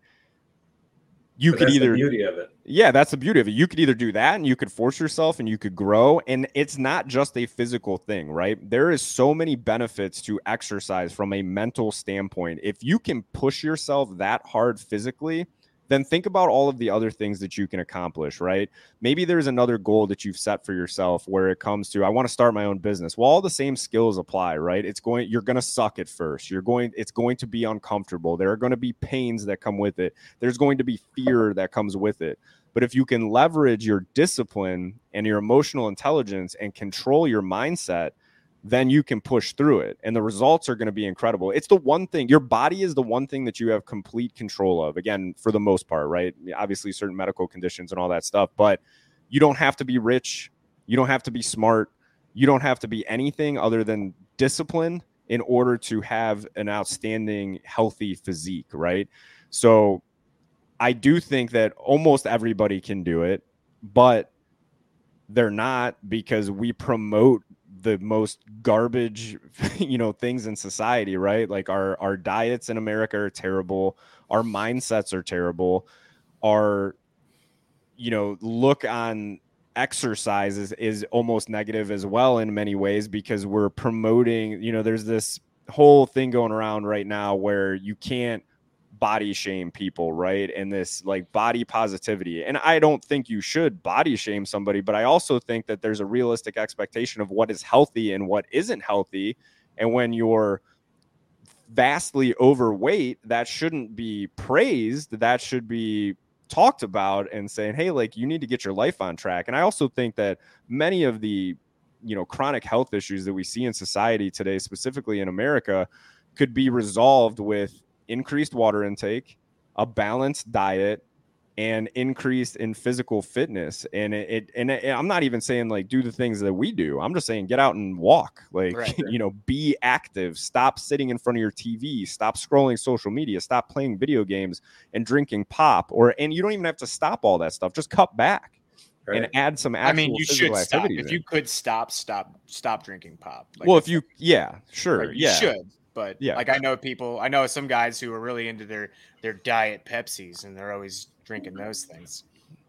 you But could either the beauty of it. yeah, that's the beauty of it. You could either do that and you could force yourself and you could grow. And it's not just a physical thing, right? There is so many benefits to exercise from a mental standpoint. If you can push yourself that hard physically, then think about all of the other things that you can accomplish, right? Maybe there's another goal that you've set for yourself where it comes to I want to start my own business. Well, all the same skills apply, right? It's going you're going to suck at first. You're going it's going to be uncomfortable. There are going to be pains that come with it. There's going to be fear that comes with it. But if you can leverage your discipline and your emotional intelligence and control your mindset, then you can push through it. And the results are going to be incredible. It's the one thing, your body is the one thing that you have complete control of. Again, for the most part, right? Obviously, certain medical conditions and all that stuff, but you don't have to be rich. You don't have to be smart. You don't have to be anything other than discipline in order to have an outstanding, healthy physique, right? So I do think that almost everybody can do it, but they're not because we promote the most garbage you know things in society right? Like our our diets in america are terrible. Our mindsets are terrible. Our you know look on exercise is, is almost negative as well in many ways because we're promoting you know there's this whole thing going around right now where you can't body shame people, right? And this like body positivity. And I don't think you should body shame somebody, but I also think that there's a realistic expectation of what is healthy and what isn't healthy. And when you're vastly overweight, that shouldn't be praised. That should be talked about and saying, hey, like you need to get your life on track. And I also think that many of the you know chronic health issues that we see in society today specifically in america could be resolved with increased water intake, a balanced diet, and increased in physical fitness. And it, it and it, I'm not even saying like do the things that we do. I'm just saying get out and walk. Like Right. you know, be active. Stop sitting in front of your TV. Stop scrolling social media. Stop playing video games and drinking pop. Or and you don't even have to stop all that stuff. Just cut back Right? and add some. I mean, you should stop. If in. you could stop, stop, stop drinking pop. Like, well, if if you yeah, sure, Like, you yeah, should. But Yeah. like I know people, I know some guys who are really into their their diet Pepsis, and they're always drinking mm-hmm. those things.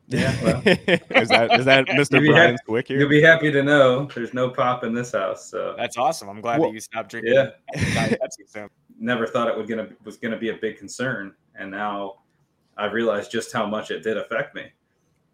Yeah, well. is that is that Mr. Maybe Brian have- Swick here? You'll be happy to know there's no pop in this house. So That's awesome. I'm glad Well, that you stopped drinking yeah. diet Pepsi. So never thought it was gonna was gonna be a big concern, and now I realized just how much it did affect me.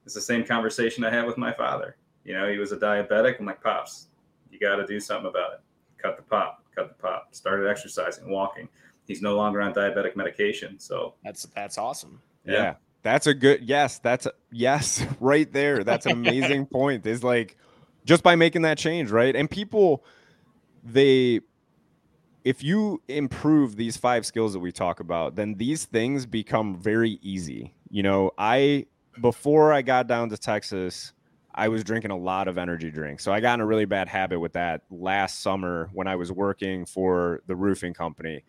It's the same conversation I had with my father. You know, he was a diabetic. I'm like, pops, you got to do something about it. Cut the pop. Cut the pop. Started exercising, walking. He's no longer on diabetic medication. So that's that's awesome. Yeah. That's a good yes, that's a, yes, right there. That's an amazing point. Is like just by making that change, right? And people they if you improve these five skills that we talk about, then these things become very easy. You know, I before I got down to Texas, I was drinking a lot of energy drinks. So I got in a really bad habit with that last summer when I was working for the roofing company.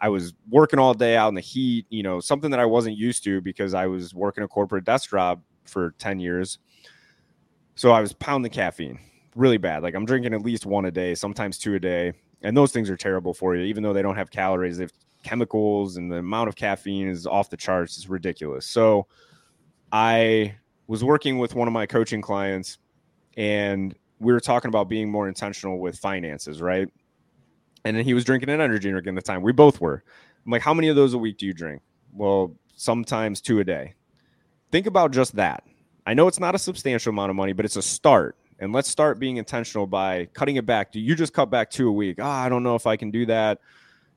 I was working all day out in the heat, you know, something that I wasn't used to because I was working a corporate desk job for 10 years. So I was pounding caffeine really bad. Like I'm drinking at least one a day, sometimes two a day. And those things are terrible for you, even though they don't have calories. They have chemicals, and the amount of caffeine is off the charts. It's ridiculous. So I was working with one of my coaching clients, and we were talking about being more intentional with finances, right? And then he was drinking an energy drink at the time. We both were. I'm like, how many of those a week do you drink? Well, sometimes two a day. Think about just that. I know it's not a substantial amount of money, but it's a start. And let's start being intentional by cutting it back. Do you just cut back two a week? Ah, I don't know if I can do that.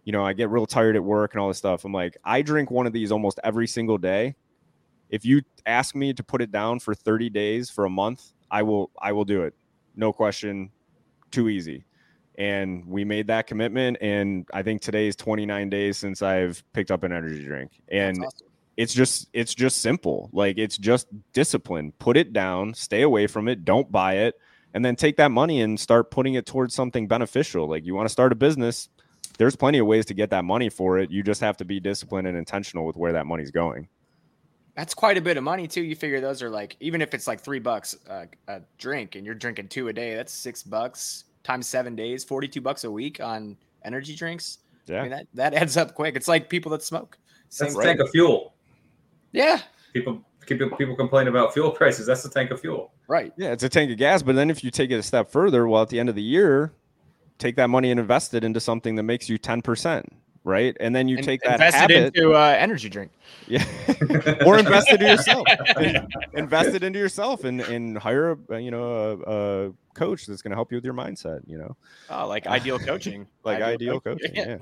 You know, I get real tired at work and all this stuff. I'm like, I drink one of these almost every single day. If you ask me to put it down for 30 days for a month, I will I will do it. No question. Too easy. And we made that commitment. And I think today is 29 days since I've picked up an energy drink. And awesome. it's just it's just simple like it's just discipline put it down stay away from it don't buy it and then take that money and start putting it towards something beneficial like you want to start a business there's plenty of ways to get that money for it you just have to be disciplined and intentional with where that money's going That's quite a bit of money too. You figure those are like even if it's like three bucks uh, a drink, and you're drinking two a day, that's six bucks times seven days, forty-two bucks a week on energy drinks. Yeah. I mean that that adds up quick. It's like people that smoke. That's Same a tank of fuel. Yeah. People people people complain about fuel prices. That's the tank of fuel. Right. Yeah, it's a tank of gas. But then if you take it a step further, well, at the end of the year, take that money and invest it into something that makes you 10%, right? And then you And take that invest habit. it into uh, energy drink. yeah. or invest it in yourself. Invest it into yourself and, and hire a, you know, a, a coach that's going to help you with your mindset, you know, Oh, like ideal coaching. like ideal, coaching. Yeah.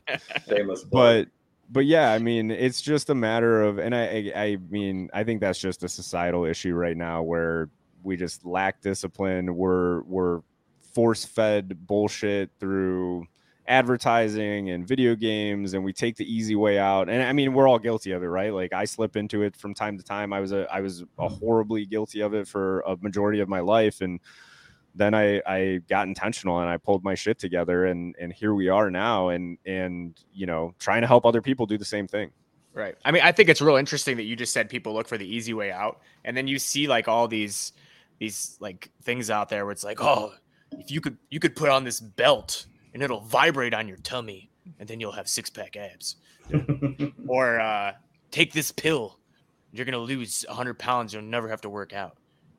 Shameless plug. but but yeah i mean it's just a matter of and I, I i mean i think that's just a societal issue right now where we just lack discipline we're we're force fed bullshit through advertising and video games and we take the easy way out and i mean we're all guilty of it right like i slip into it from time to time i was a i was a mm. horribly guilty of it for a majority of my life and then I, I got intentional and I pulled my shit together and and here we are now and and you know trying to help other people do the same thing. Right. I mean, I think it's real interesting that you just said people look for the easy way out, and then you see like all these these like things out there where it's like, oh, if you could you could put on this belt and it'll vibrate on your tummy, and then you'll have six pack abs, or uh, take this pill, you're gonna lose hundred pounds, you'll never have to work out,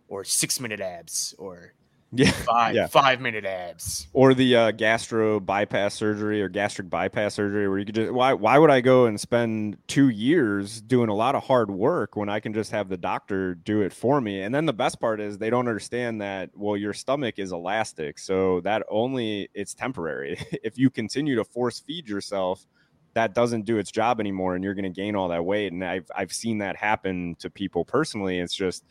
or six minute abs, or Yeah. five Yeah. five minute abs. Or the uh, gastro bypass surgery or gastric bypass surgery where you could just why why would I go and spend two years doing a lot of hard work when I can just have the doctor do it for me? And then the best part is they don't understand that well your stomach is elastic, so that only it's temporary. if you continue to force feed yourself, that doesn't do its job anymore, and you're going to gain all that weight. And I've I've seen that happen to people personally. It's just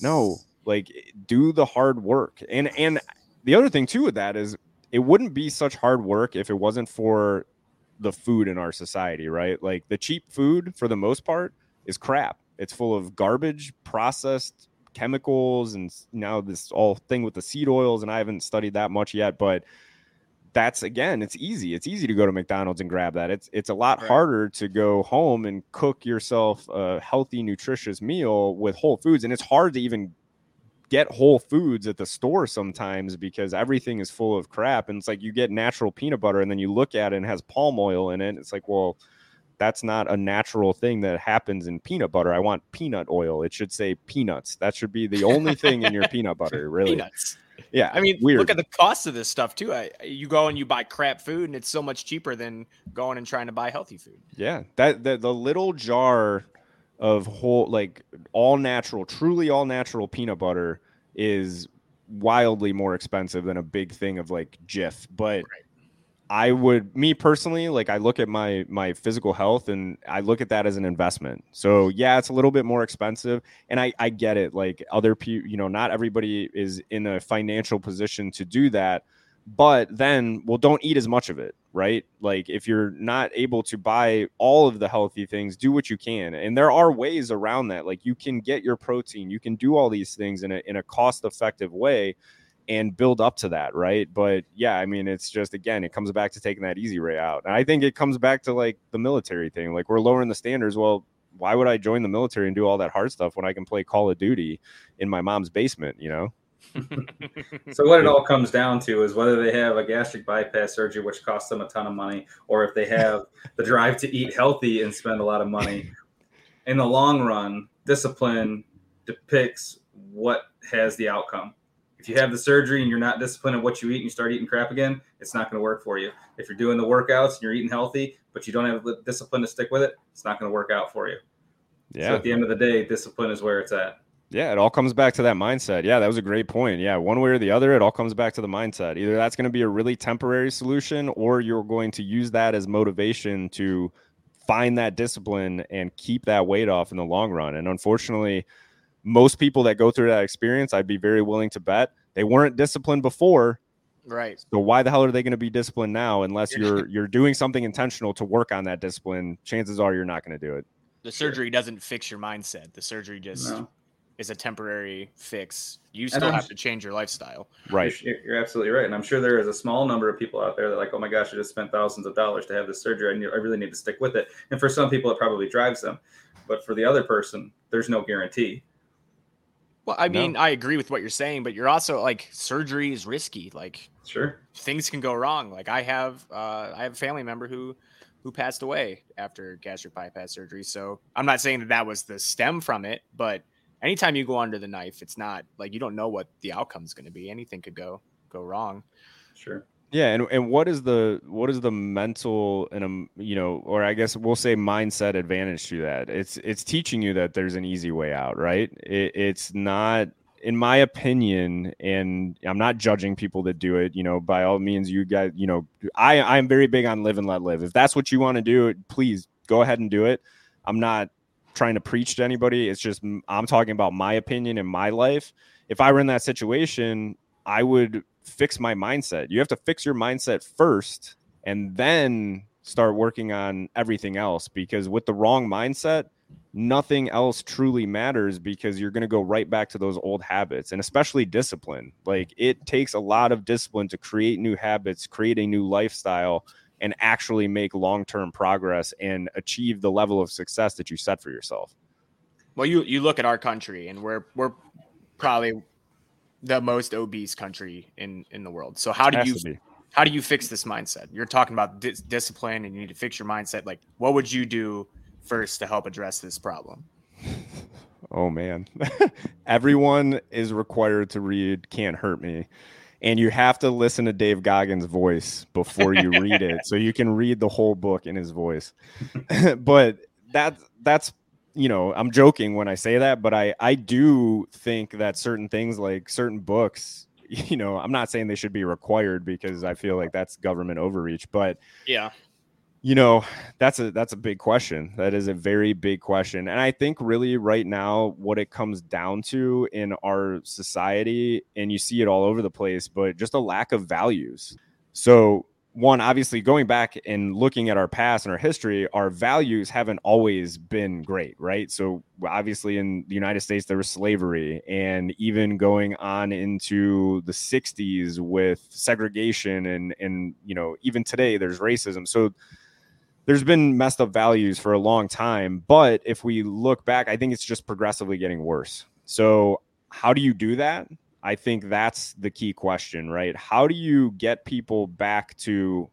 no like eh, do the hard work. And and the other thing too with that is it wouldn't be such hard work if it wasn't for the food in our society right? Like the cheap food for the most part is crap. It's full of garbage processed chemicals and now this all thing with the seed oils and i haven't studied that much yet but that's again it's easy. It's easy to go to mcdonald's and grab that. It's it's a lot Right. harder to go home and cook yourself a healthy nutritious meal with whole foods and it's hard to even get whole foods at the store sometimes because everything is full of crap and it's like you get natural peanut butter and then you look at it and it has palm oil in it it's like well that's not a natural thing that happens in peanut butter i want peanut oil it should say peanuts that should be the only thing in your peanut butter really Peanuts. yeah I mean, weird look at the cost of this stuff too. I, you go and you buy crap food, and it's so much cheaper than going and trying to buy healthy food. Yeah, that, that the little jar of whole like all natural, truly all natural peanut butter is wildly more expensive than a big thing of like Jif. But I would, me personally, like I look at my my physical health and I look at that as an investment. So yeah, it's a little bit more expensive, and I I get it. Like other people, you know, not everybody is in a financial position to do that but then well don't eat as much of it right? Like if you're not able to buy all of the healthy things do what you can. And there are ways around that. Like you can get your protein you can do all these things in a in a cost effective way and build up to that right? But yeah i mean it's just again it comes back to taking that easy way out. And i think it comes back to like the military thing. Like we're lowering the standards. Well why would i join the military and do all that hard stuff when i can play call of duty in my mom's basement you know So what it all comes down to is whether they have a gastric bypass surgery, which costs them a ton of money, or if they have the drive to eat healthy and spend a lot of money. In the long run, discipline depicts what has the outcome. If you have the surgery and you're not disciplined in what you eat and you start eating crap again, it's not going to work for you. If you're doing the workouts and you're eating healthy, but you don't have the discipline to stick with it, it's not going to work out for you. So yeah at the end of the day, discipline is where it's at. Yeah, it all comes back to that mindset. Yeah, that was a great point. Yeah, one way or the other, it all comes back to the mindset. Either that's going to be a really temporary solution or you're going to use that as motivation to find that discipline and keep that weight off in the long run. And unfortunately, most people that go through that experience, I'd be very willing to bet they weren't disciplined before. Right. So why the hell are they going to be disciplined now unless you're you're doing something intentional to work on that discipline? Chances are you're not going to do it. The surgery doesn't fix your mindset. The surgery just No. Is a temporary fix. You still have s- to change your lifestyle. Right. You're, you're absolutely right, and I'm sure there is a small number of people out there that like, oh my gosh, I just spent thousands of dollars to have this surgery. I, need, I really need to stick with it. And for some people, it probably drives them. but for the other person, there's no guarantee. Well, I mean, no. I agree with what you're saying, but you're also like surgery is risky. Like, sure, things can go wrong. Like, I have, uh, I have a family member who, who passed away after gastric bypass surgery. So I'm not saying that that was the stem from it, but anytime you go under the knife, it's not like you don't know what the outcome is going to be. Anything could go go wrong. Sure. Yeah, and, and what is the what is the mental and um you know or I guess we'll say mindset advantage to that? It's it's teaching you that there's an easy way out, right? It, it's not in my opinion, and I'm not judging people that do it. You know, by all means, you guys, you know, I I'm very big on live and let live. If that's what you want to do, please go ahead and do it. I'm not trying to preach to anybody. It's just I'm talking about my opinion in my life. If I were in that situation, I would fix my mindset. You have to fix your mindset first and then start working on everything else because with the wrong mindset, nothing else truly matters because you're going to go right back to those old habits and especially discipline. Like it takes a lot of discipline to create new habits, create a new lifestyle and actually make long-term progress and achieve the level of success that you set for yourself. Well, you you look at our country and we're we're probably the most obese country in in the world. So how do you how do you fix this mindset? You're talking about dis- discipline and you need to fix your mindset. Like, what would you do first to help address this problem? Oh man, everyone is required to read "Can't Hurt Me." And you have to listen to Dave Goggins' voice before you read it, so you can read the whole book in his voice. but that that's you know, I'm joking when I say that, but I I do think that certain things like certain books, you know, I'm not saying they should be required because I feel like that's government overreach, but yeah. You know, that's a that's a big question. That is a very big question. And I think really right now what it comes down to in our society and you see it all over the place, but just a lack of values. So one obviously going back and looking at our past and our history our values haven't always been great right so obviously in the united states there was slavery and even going on into the 60s with segregation and and you know even today there's racism so there's been messed up values for a long time but if we look back i think it's just progressively getting worse. So how do you do that? I think that's the key question, right? How do you get people back to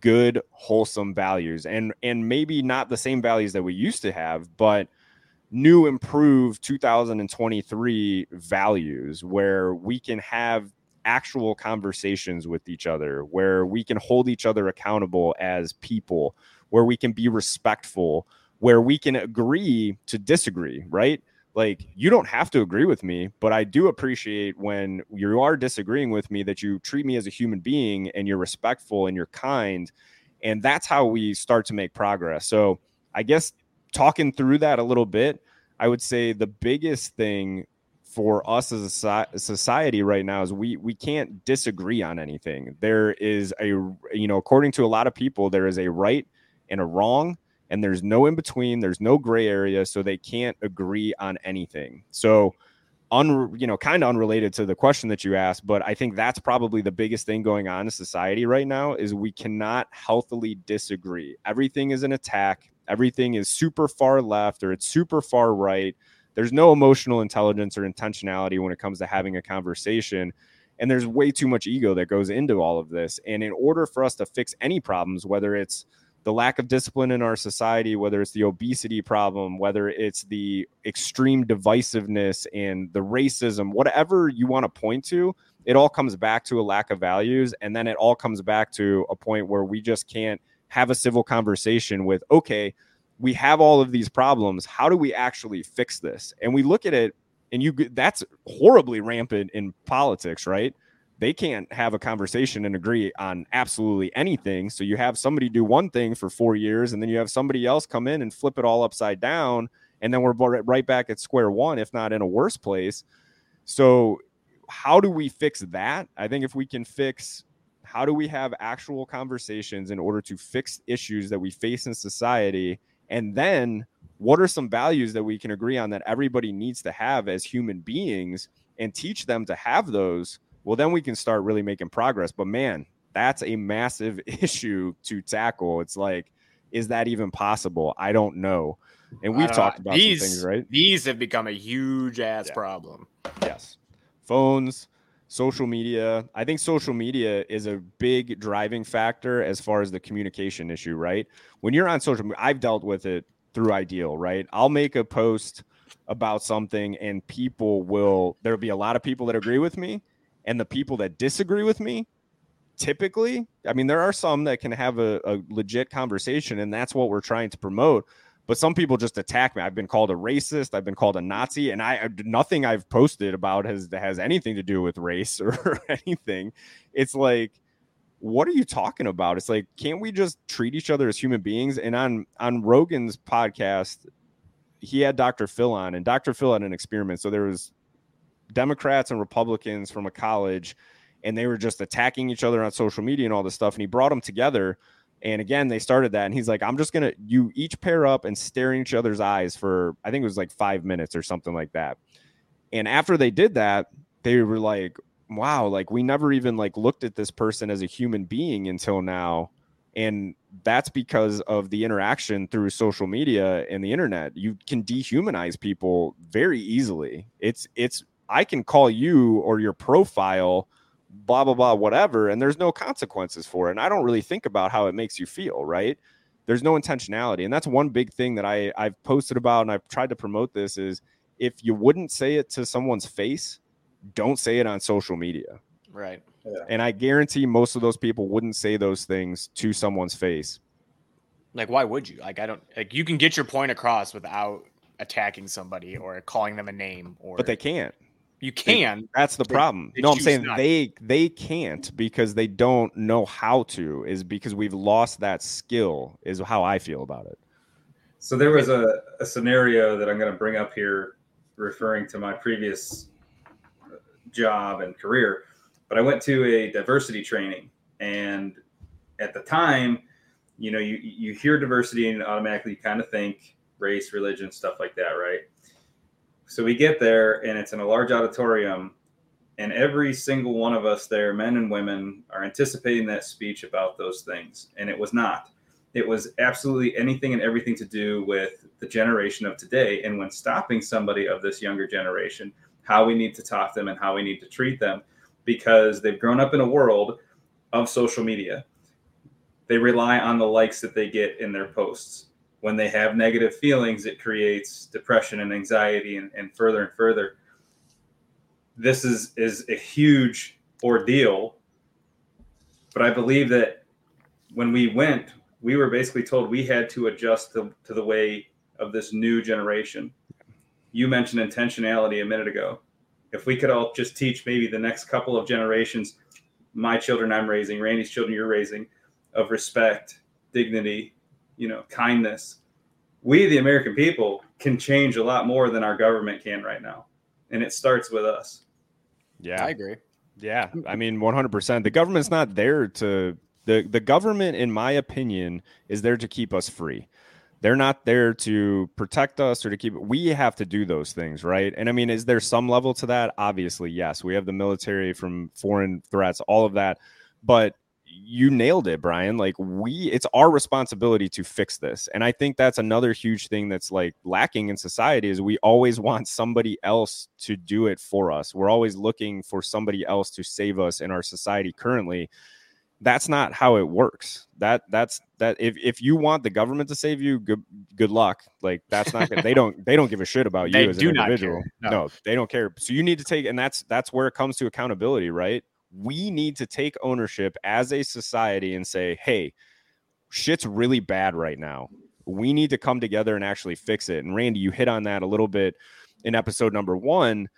good wholesome values? And and maybe not the same values that we used to have, but new improved 2023 values where we can have actual conversations with each other, where we can hold each other accountable as people, where we can be respectful, where we can agree to disagree, right? like you don't have to agree with me but i do appreciate when you are disagreeing with me that you treat me as a human being and you're respectful and you're kind and that's how we start to make progress so i guess talking through that a little bit i would say the biggest thing for us as a society right now is we we can't disagree on anything there is a you know according to a lot of people there is a right and a wrong and there's no in between there's no gray area so they can't agree on anything. So un you know kind of unrelated to the question that you asked but i think that's probably the biggest thing going on in society right now is we cannot healthily disagree. Everything is an attack. Everything is super far left or it's super far right. There's no emotional intelligence or intentionality when it comes to having a conversation and there's way too much ego that goes into all of this. And in order for us to fix any problems whether it's the lack of discipline in our society, whether it's the obesity problem, whether it's the extreme divisiveness and the racism, whatever you want to point to, it all comes back to a lack of values. And then it all comes back to a point where we just can't have a civil conversation with, okay, we have all of these problems. How do we actually fix this? And we look at it, and you that's horribly rampant in politics, right? They can't have a conversation and agree on absolutely anything. So you have somebody do one thing for four years, and then you have somebody else come in and flip it all upside down, and then we're right back at square one, if not in a worse place. So, how do we fix that? I think if we can fix how do we have actual conversations in order to fix issues that we face in society, and then what are some values that we can agree on that everybody needs to have as human beings and teach them to have those well, then we can start really making progress. But man, that's a massive issue to tackle. It's like, is that even possible? I don't know. And we've uh, talked about these things, right? These have become a huge ass Yeah. problem. Yes. Phones, social media. I think social media is a big driving factor as far as the communication issue, right? When you're on social media, I've dealt with it through Ideal, right? I'll make a post about something and people will there'll be a lot of people that agree with me and the people that disagree with me typically i mean there are some that can have a, a legit conversation and that's what we're trying to promote. But some people just attack me. I've been called a racist. I've been called a nazi and i nothing i've posted about has has anything to do with race or anything. It's like what are you talking about? It's like can't we just treat each other as human beings? And on on rogan's podcast he had dr phil on and dr phil had an experiment. So there was democrats and republicans from a college and they were just attacking each other on social media and all this stuff and he brought them together and again they started that and he's like i'm just gonna you each pair up and stare in each other's eyes for i think it was like five minutes or something like that. And after they did that they were like wow like we never even like looked at this person as a human being until now and that's because of the interaction through social media and the internet. You can dehumanize people very easily. It's it's i can call you or your profile blah blah blah whatever and there's no consequences for it and i don't really think about how it makes you feel right? There's no intentionality and that's one big thing that i i've posted about and i've tried to promote this is if you wouldn't say it to someone's face don't say it on social media. Right. and i guarantee most of those people wouldn't say those things to someone's face. Like, why would you? Like, I don't like you can get your point across without attacking somebody or calling them a name or but they can't you can. that's the They- problem they no i'm saying not. they they can't because they don't know how to is because we've lost that skill is how i feel about it So there was a, a scenario that I'm going to bring up here, referring to my previous uh, job and career. But I went to a diversity training, and at the time, you know, you you hear diversity and automatically kind of think race, religion, stuff like that, right? So we get there, and it's in a large auditorium, and every single one of us there, men and women, are anticipating that speech about those things, and it was not. It was absolutely anything and everything to do with the generation of today and when stopping somebody of this younger generation how we need to talk to them and how we need to treat them because they've grown up in a world of social media. They rely on the likes that they get in their posts when they have negative feelings it creates depression and anxiety and, and further and further this is is a huge ordeal but i believe that when we went we were basically told we had to adjust to, to the way of this new generation. You mentioned intentionality a minute ago. If we could all just teach maybe the next couple of generations, my children I'm raising, Randy's children you're raising, of respect, dignity, you know, kindness, we, the American people, can change a lot more than our government can right now. And it starts with us. yeah I agree. Yeah, I mean, one hundred percent. The government's not there to the the government, in my opinion, is there to keep us free. They're not there to protect us or to keep. We have to do those things, right? And I mean, is there some level to that? Obviously, yes. We have the military from foreign threats, all of that, but you nailed it, Brian. Like we, it's our responsibility to fix this, and I think that's another huge thing that's like lacking in society is we always want somebody else to do it for us. We're always looking for somebody else to save us in our society currently. That's not how it works. That that's that. If if you want the government to save you, good good luck. Like that's not. gonna, they don't they don't give a shit about you They as do an individual. No. no, they don't care. So you need to take, and that's that's where it comes to accountability, right? We need to take ownership as a society and say, hey, shit's really bad right now. We need to come together and actually fix it. And Randy, you hit on that a little bit in episode number one.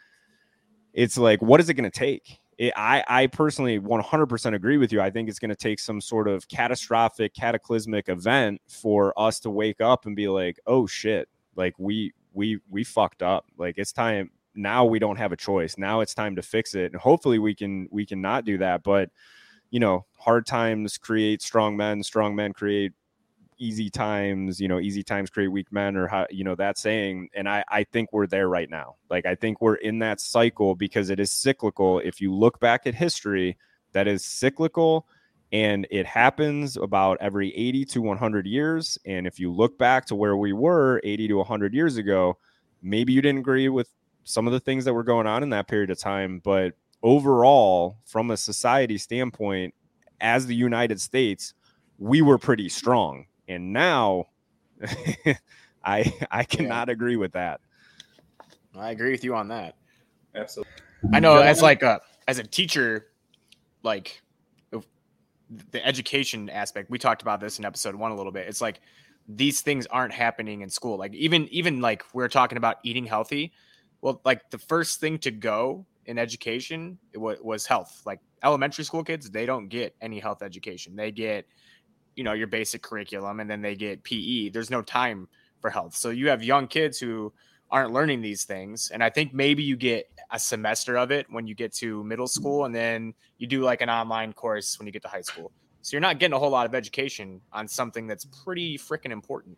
It's like, what is it going to take? It, I, I personally 100% agree with you. I think it's going to take some sort of catastrophic, cataclysmic event for us to wake up and be like, oh shit, like we, we, we fucked up. Like it's time now. We don't have a choice. Now it's time to fix it. And hopefully we can, we can not do that. But you know, hard times create strong men, strong men create easy times, you know, easy times create weak men or how, you know, that saying. And I, I think we're there right now. Like, I think we're in that cycle because it is cyclical. If you look back at history, that is cyclical and it happens about every 80 to 100 years and if you look back to where we were 80 to 100 years ago maybe you didn't agree with some of the things that were going on in that period of time but overall from a society standpoint as the united states we were pretty strong. And now i i cannot yeah. agree with that. I agree with you on that. Absolutely. I know as like a as a teacher like the education aspect we talked about this in episode one a little bit. It's like these things aren't happening in school. Like even even like we are talking about eating healthy well like the first thing to go in education w- was health like elementary school kids they don't get any health education they get you know your basic curriculum and then they get pe there's no time for health so you have young kids who aren't learning these things. And I think maybe you get a semester of it when you get to middle school, and then you do like an online course when you get to high school. So you're not getting a whole lot of education on something that's pretty freaking important.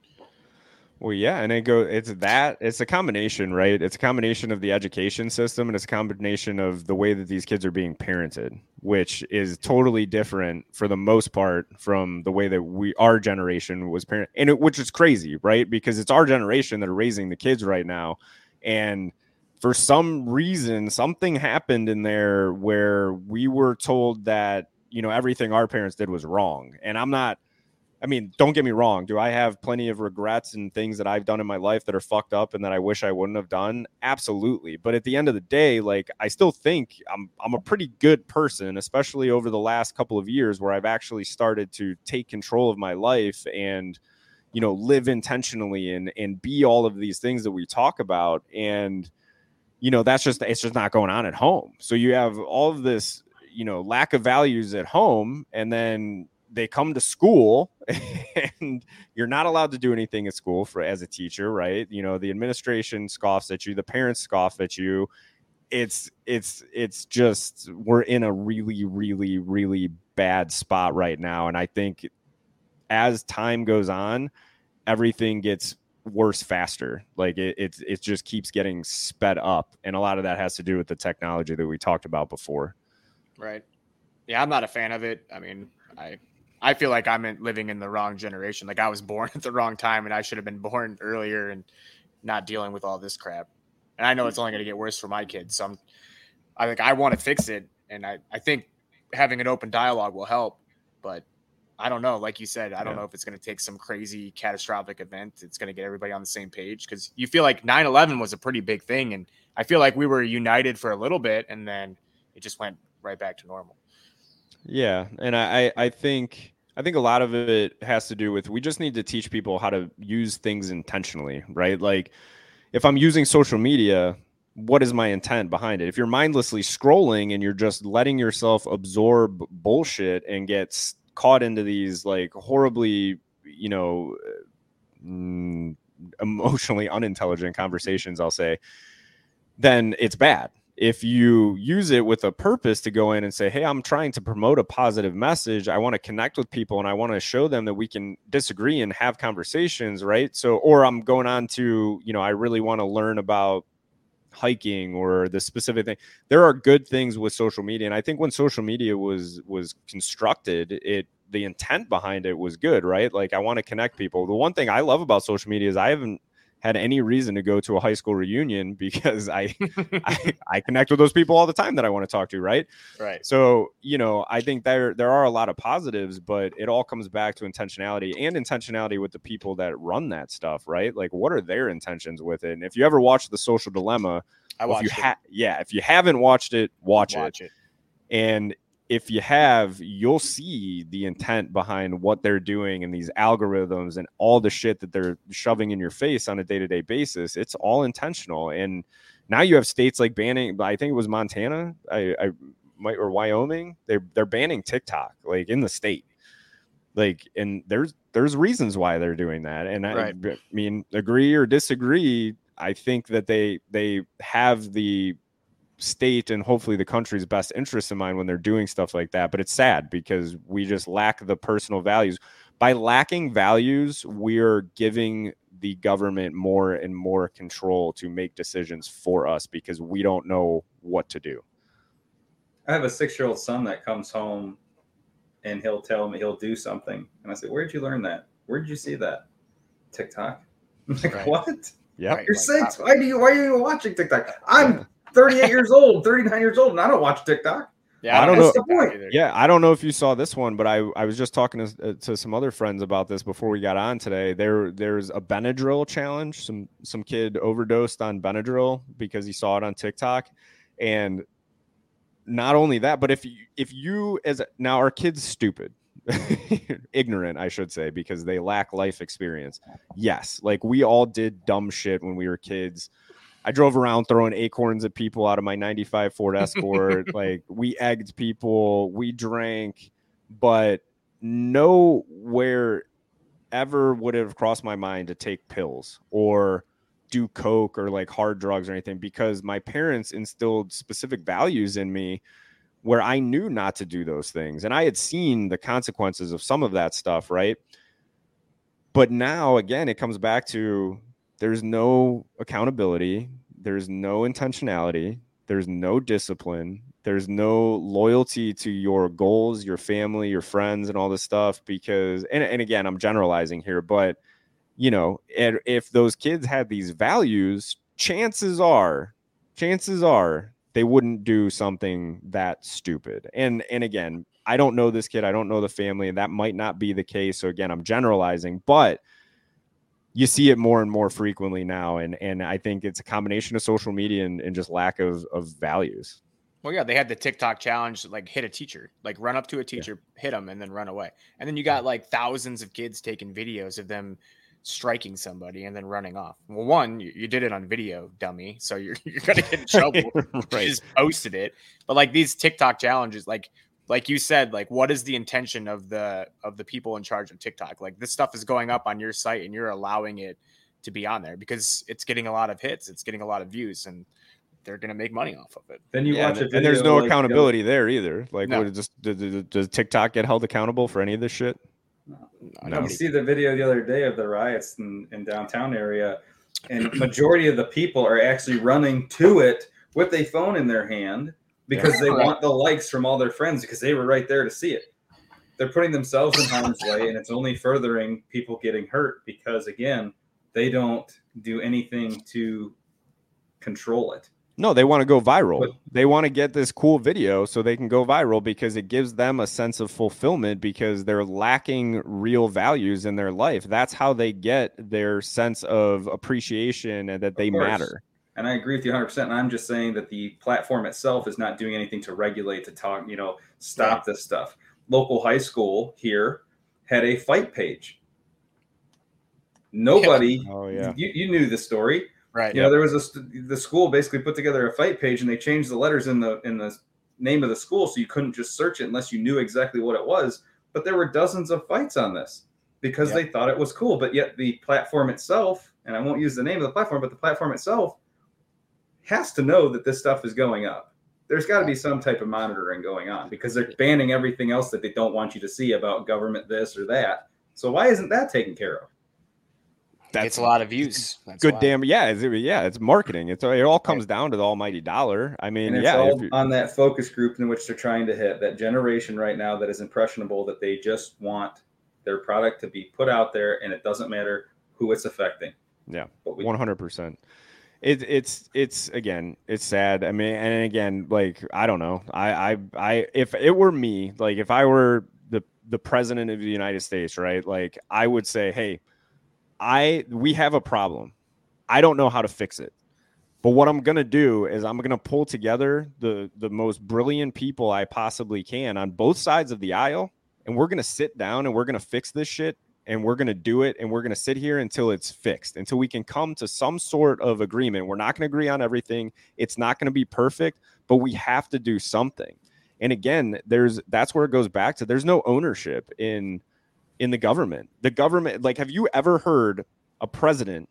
Well, yeah, and it go it's that it's a combination, right? It's a combination of the education system and it's a combination of the way that these kids are being parented, which is totally different for the most part from the way that we our generation was parent and it, which is crazy, right? Because it's our generation that are raising the kids right now and for some reason something happened in there where we were told that, you know, everything our parents did was wrong. And I'm not I mean, don't get me wrong. Do I have plenty of regrets and things that I've done in my life that are fucked up and that I wish I wouldn't have done? Absolutely. But at the end of the day, like I still think I'm I'm a pretty good person, especially over the last couple of years where I've actually started to take control of my life and you know, live intentionally and and be all of these things that we talk about and you know, that's just it's just not going on at home. So you have all of this, you know, lack of values at home and then they come to school and you're not allowed to do anything at school for as a teacher right? You know the administration scoffs at you the parents scoff at you. It's it's it's just we're in a really really really bad spot right now. And i think as time goes on everything gets worse faster. Like it it, it just keeps getting sped up. And a lot of that has to do with the technology that we talked about before. Right. Yeah i'm not a fan of it. I mean i I feel like I'm in, living in the wrong generation. Like I was born at the wrong time, and I should have been born earlier and not dealing with all this crap. And I know it's only going to get worse for my kids. So I'm, I think I want to fix it, and I I think having an open dialogue will help. But I don't know. Like you said, I don't yeah. know if it's going to take some crazy catastrophic event. It's going to get everybody on the same page because you feel like 9 11 was a pretty big thing. And I feel like we were united for a little bit and then it just went right back to normal. Yeah, and I I think I think a lot of it has to do with we just need to teach people how to use things intentionally, right? Like if I'm using social media, what is my intent behind it? If you're mindlessly scrolling and you're just letting yourself absorb bullshit and get caught into these like horribly, you know, mm, emotionally unintelligent conversations, I'll say, then it's bad if you use it with a purpose to go in and say, Hey, I'm trying to promote a positive message. I want to connect with people and I want to show them that we can disagree and have conversations, right? So, or I'm going on to, you know, I really want to learn about hiking or the specific thing. There are good things with social media. And I think when social media was was constructed, it the intent behind it was good, right? Like I want to connect people. The one thing I love about social media is I haven't had any reason to go to a high school reunion because I, I, I connect with those people all the time that I want to talk to, right? Right. So you know, I think there there are a lot of positives, but it all comes back to intentionality and intentionality with the people that run that stuff, right? Like, what are their intentions with it? And if you ever watch The Social Dilemma, I watched if you ha- yeah, if you haven't watched it, watch, watch it. it. And if you have, you'll see the intent behind what they're doing and these algorithms and all the shit that they're shoving in your face on a day to day basis. It's all intentional. And now you have states like banning, I think it was Montana, I, I might, or Wyoming. They're, they're banning TikTok like in the state. Like, and there's, there's reasons why they're doing that. And right. I, I mean, agree or disagree. I think that they, they have the state and hopefully the country's best interests in mind when they're doing stuff like that. But it's sad because we just lack the personal values. By lacking values, we're giving the government more and more control to make decisions for us because we don't know what to do. I have a six year old son that comes home and he'll tell me he'll do something, and I say, "Where did you learn that? Where did you see that? TikTok." I'm like, Right. "What? Yeah. You're like, six. Uh, why do you? Why are you even watching TikTok? I'm 38 years old, 39 years old, and I don't watch TikTok. Yeah, I don't know. know- the point. Yeah, I don't know if you saw this one, but I, I was just talking to, uh, to some other friends about this before we got on today. There there's a Benadryl challenge. Some some kid overdosed on Benadryl because he saw it on TikTok, and not only that, but if you if you as a, now our kids stupid, ignorant, I should say, because they lack life experience. Yes, like we all did dumb shit when we were kids. I drove around throwing acorns at people out of my 95 Ford Escort. like we egged people, we drank, but nowhere ever would it have crossed my mind to take pills or do coke or like hard drugs or anything because my parents instilled specific values in me where I knew not to do those things and I had seen the consequences of some of that stuff, right? But now again it comes back to there's no accountability, there's no intentionality, there's no discipline, there's no loyalty to your goals, your family, your friends, and all this stuff. Because, and, and again, I'm generalizing here, but you know, if those kids had these values, chances are, chances are they wouldn't do something that stupid. And and again, I don't know this kid, I don't know the family, and that might not be the case. So again, I'm generalizing, but you see it more and more frequently now and and i think it's a combination of social media and, and just lack of of values Well, yeah, they had the TikTok challenge, like hit a teacher, like run up to a teacher, hit them, and then run away. And then you got like thousands of kids taking videos of them striking somebody and then running off. Well, one, you, you did it on video, dummy, so you're you're gonna get in trouble. You just posted it. But like these TikTok challenges, like like you said, like what is the intention of the of the people in charge of TikTok? Like this stuff is going up on your site and you're allowing it to be on there because it's getting a lot of hits, it's getting a lot of views, and they're gonna make money off of it. Then you Yeah, watch a and, video and there's no like the- accountability there either like No. what, just does, does- does tiktok get held accountable for any of this shit No, You nobody- see the video the other day of the riots in, in downtown area, and majority of the people are actually running to it with a phone in their hand because they Right. want the likes from all their friends because they were right there to see it. They're putting themselves in harm's way, and it's only furthering people getting hurt because again, they don't do anything to control it. no they want to go viral But- they want to get this cool video so they can go viral because it gives them a sense of fulfillment because they're lacking real values in their life that's how they get their sense of appreciation and that they course. matter And I agree with you 100%. And I'm just saying that the platform itself is not doing anything to regulate, to talk, you know, stop this stuff. Local high school here had a fight page. Nobody, oh yeah you, you knew the story. right. You know, there was a the school basically put together a fight page and they changed the letters in the in the name of the school so you couldn't just search it unless you knew exactly what it was. But there were dozens of fights on this because they thought it was cool. But yet the platform itself, and I won't use the name of the platform, but the platform itself has to know that this stuff is going up. There's got to be some type of monitoring going on because they're banning everything else that they don't want you to see about government this or that. So why isn't that taken care of? That's a lot of views. That's good why. damn yeah it's, yeah it's marketing it's it all comes down to the almighty dollar i mean And it's yeah all on that focus group in which they're trying to hit that generation right now that is impressionable that they just want their product to be put out there and it doesn't matter who it's affecting. Yeah, But we, One hundred percent. It it's it's again it's sad. I mean, and again, like I don't know. I I I if it were me, like if I were the the president of the United States, right? Like I would say, hey, I we have a problem. I don't know how to fix it. But what I'm gonna do is I'm gonna pull together the the most brilliant people I possibly can on both sides of the aisle, and we're gonna sit down and we're gonna fix this shit and we're going to do it and we're going to sit here until it's fixed until we can come to some sort of agreement. We're not going to agree on everything. It's not going to be perfect but we have to do something. And again there's that's where it goes back to there's no ownership in in the government. The government like have you ever heard a president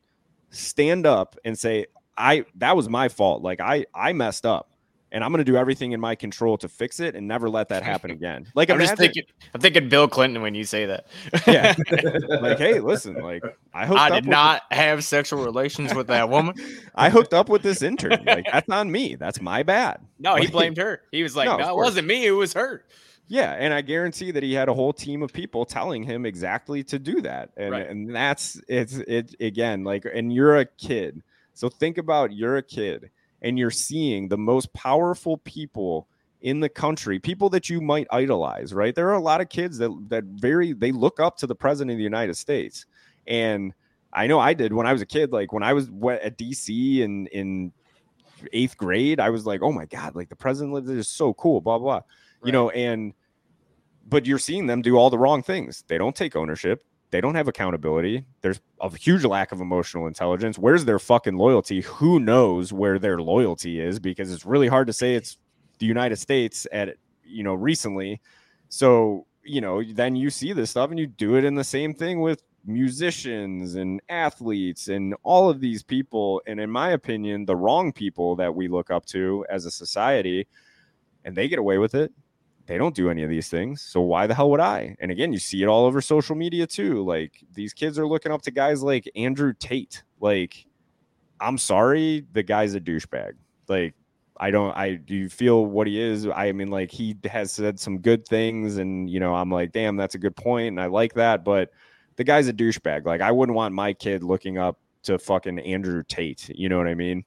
stand up and say i that was my fault. Like i i messed up and i'm going to do everything in my control to fix it and never let that happen again like I'm just thinking. I'm thinking Bill Clinton when you say that. Yeah. like hey listen like i hooked I did not have sexual relations with that woman. I hooked up with this intern. Like that's on me. That's my bad. No, he blamed her. He was like, No, "No, it wasn't me. It was her." Yeah, and I guarantee that he had a whole team of people telling him exactly to do that. And Right. and that's it's it again like and you're a kid. So think about you're a kid and you're seeing the most powerful people in the country, people that you might idolize, right? There are a lot of kids that that very they look up to the president of the United States. And I know I did when I was a kid like when I was at DC and in eighth grade, I was like, oh my God, like the president lives is so cool, blah, blah. You Right. know, and but you're seeing them do all the wrong things. They don't take ownership. They don't have accountability. There's a huge lack of emotional intelligence. Where's their fucking loyalty? Who knows where their loyalty is? Because it's really hard to say it's the United States at you know recently. So you know, then you see this stuff and you do it in the same thing with musicians and athletes and all of these people. And in my opinion, the wrong people that we look up to as a society, and they get away with it. They don't do any of these things. So why the hell would I? And again, you see it all over social media too. Like these kids are looking up to guys like Andrew Tate. Like, I'm sorry, the guy's a douchebag. Like, I don't I do you feel what he is. I mean, like he has said some good things, and you know, I'm like, damn, that's a good point, and I like that, but the guy's a douchebag. Like, I wouldn't want my kid looking up to fucking Andrew Tate. You know what I mean?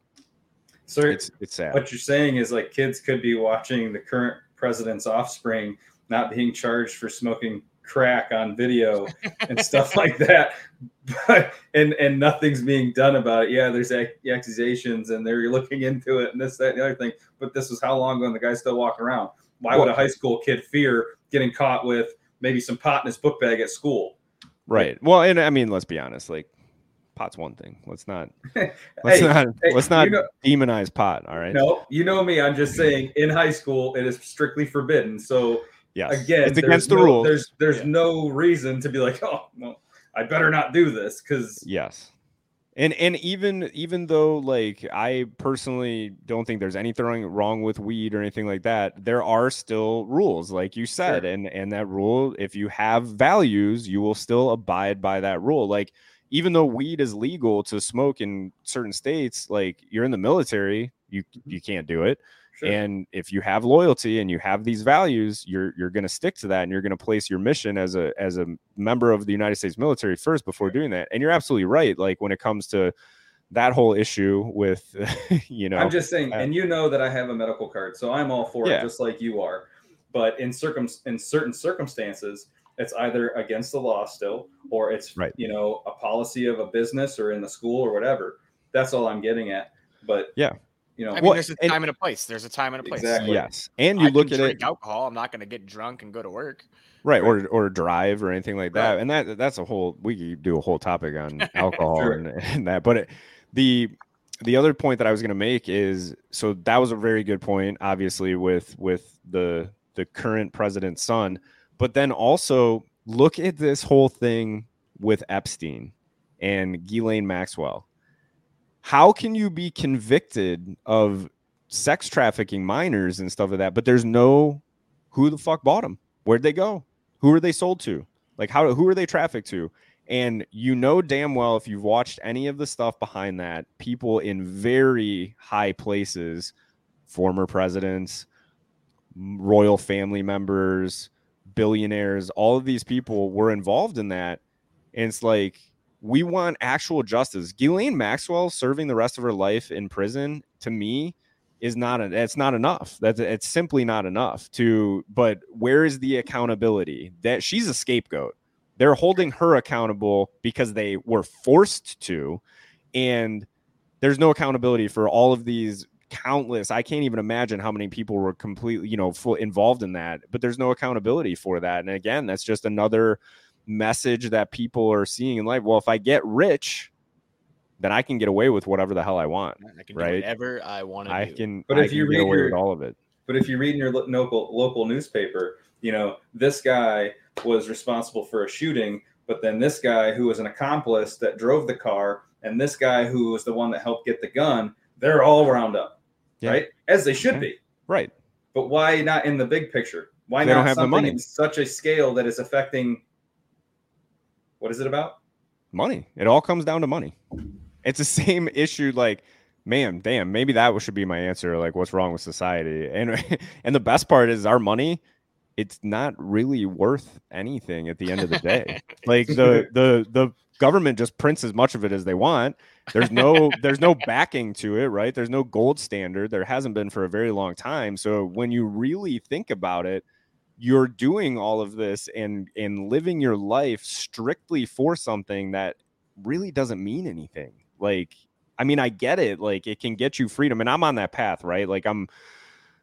So It's it's sad. what you're saying is like kids could be watching the current president's offspring not being charged for smoking crack on video and stuff like that but and and nothing's being done about it yeah there's ac- accusations and they're looking into it and this that and the other thing but this was how long ago and the guy still walking around why would a high school kid fear getting caught with maybe some pot in his book bag at school Right. Well, and I mean, let's be honest. Like, pot's one thing. Let's not. Let's Hey, not. hey, let's not you know- demonize pot. All right. no you know me i'm just saying in high school it is strictly forbidden so yeah, again it's against the no- rules. there's there's Yeah. no reason to be like oh well i better not do this because Yes. And and even even though like I personally don't think there's anything wrong, wrong with weed or anything like that, there are still rules, like you said, Sure. and and that rule, if you have values, you will still abide by that rule. Like even though weed is legal to smoke in certain states, like you're in the military, you you can't do it. And if you have loyalty and you have these values, you're you're going to stick to that, and you're going to place your mission as a as a member of the United States military first before doing that. And you're absolutely right. Like when it comes to that whole issue with, you know, i'm just saying uh, and you know that i have a medical card so i'm all for Yeah. it just like you are but in circum in certain circumstances it's either against the law still or it's Right. you know a policy of a business or in the school or whatever that's all i'm getting at but Yeah. you know I mean, Well, there's a and- time and a place. There's a time and a place. Exactly. yes, and you I look at it alcohol. I'm not going to get drunk and go to work. right or or drive or anything like that Right. and that that's a whole we could do a whole topic on alcohol Sure. and, and that but it, the the other point that i was going to make is so that was a very good point obviously with with the the current president's son but then also look at this whole thing with epstein and Ghislaine maxwell. How can you be convicted of sex trafficking minors and stuff like that but there's no who the fuck bought them where'd they go? Who are they sold to? Like how who are they trafficked to? And you know damn well if you've watched any of the stuff behind that people in very high places former presidents royal family members billionaires all of these people were involved in that. And it's like we want actual justice. Ghislaine Maxwell serving the rest of her life in prison to me is not a, it's not enough. That's it's simply not enough to but where is the accountability? That she's a scapegoat. They're holding her accountable because they were forced to and there's no accountability for all of these countless i can't even imagine how many people were completely you know full involved in that but there's no accountability for that and again that's just another message that people are seeing in life well if i get rich then i can get away with whatever the hell i want I can Right. do whatever I want to i do. can But I if you can get read your- with all of it But if you read in your local local newspaper, you know this guy was responsible for a shooting, but then this guy who was an accomplice that drove the car, and this guy who was the one that helped get the gun, they're all round up, Yeah. right? As they should Yeah. be. right But why not in the big picture? Why They not have the something money. in such a scale that is affecting? What is it about? money it all comes down to money it's the same issue like man damn maybe that should be my answer like what's wrong with society and and the best part is our money it's not really worth anything at the end of the day. like the the the government just prints as much of it as they want. There's no there's no backing to it, right? There's no gold standard. There hasn't been for a very long time. So when you really think about it, you're doing all of this and and living your life strictly for something that really doesn't mean anything. Like I mean, I get it. Like it can get you freedom and I'm on that path, right? Like I'm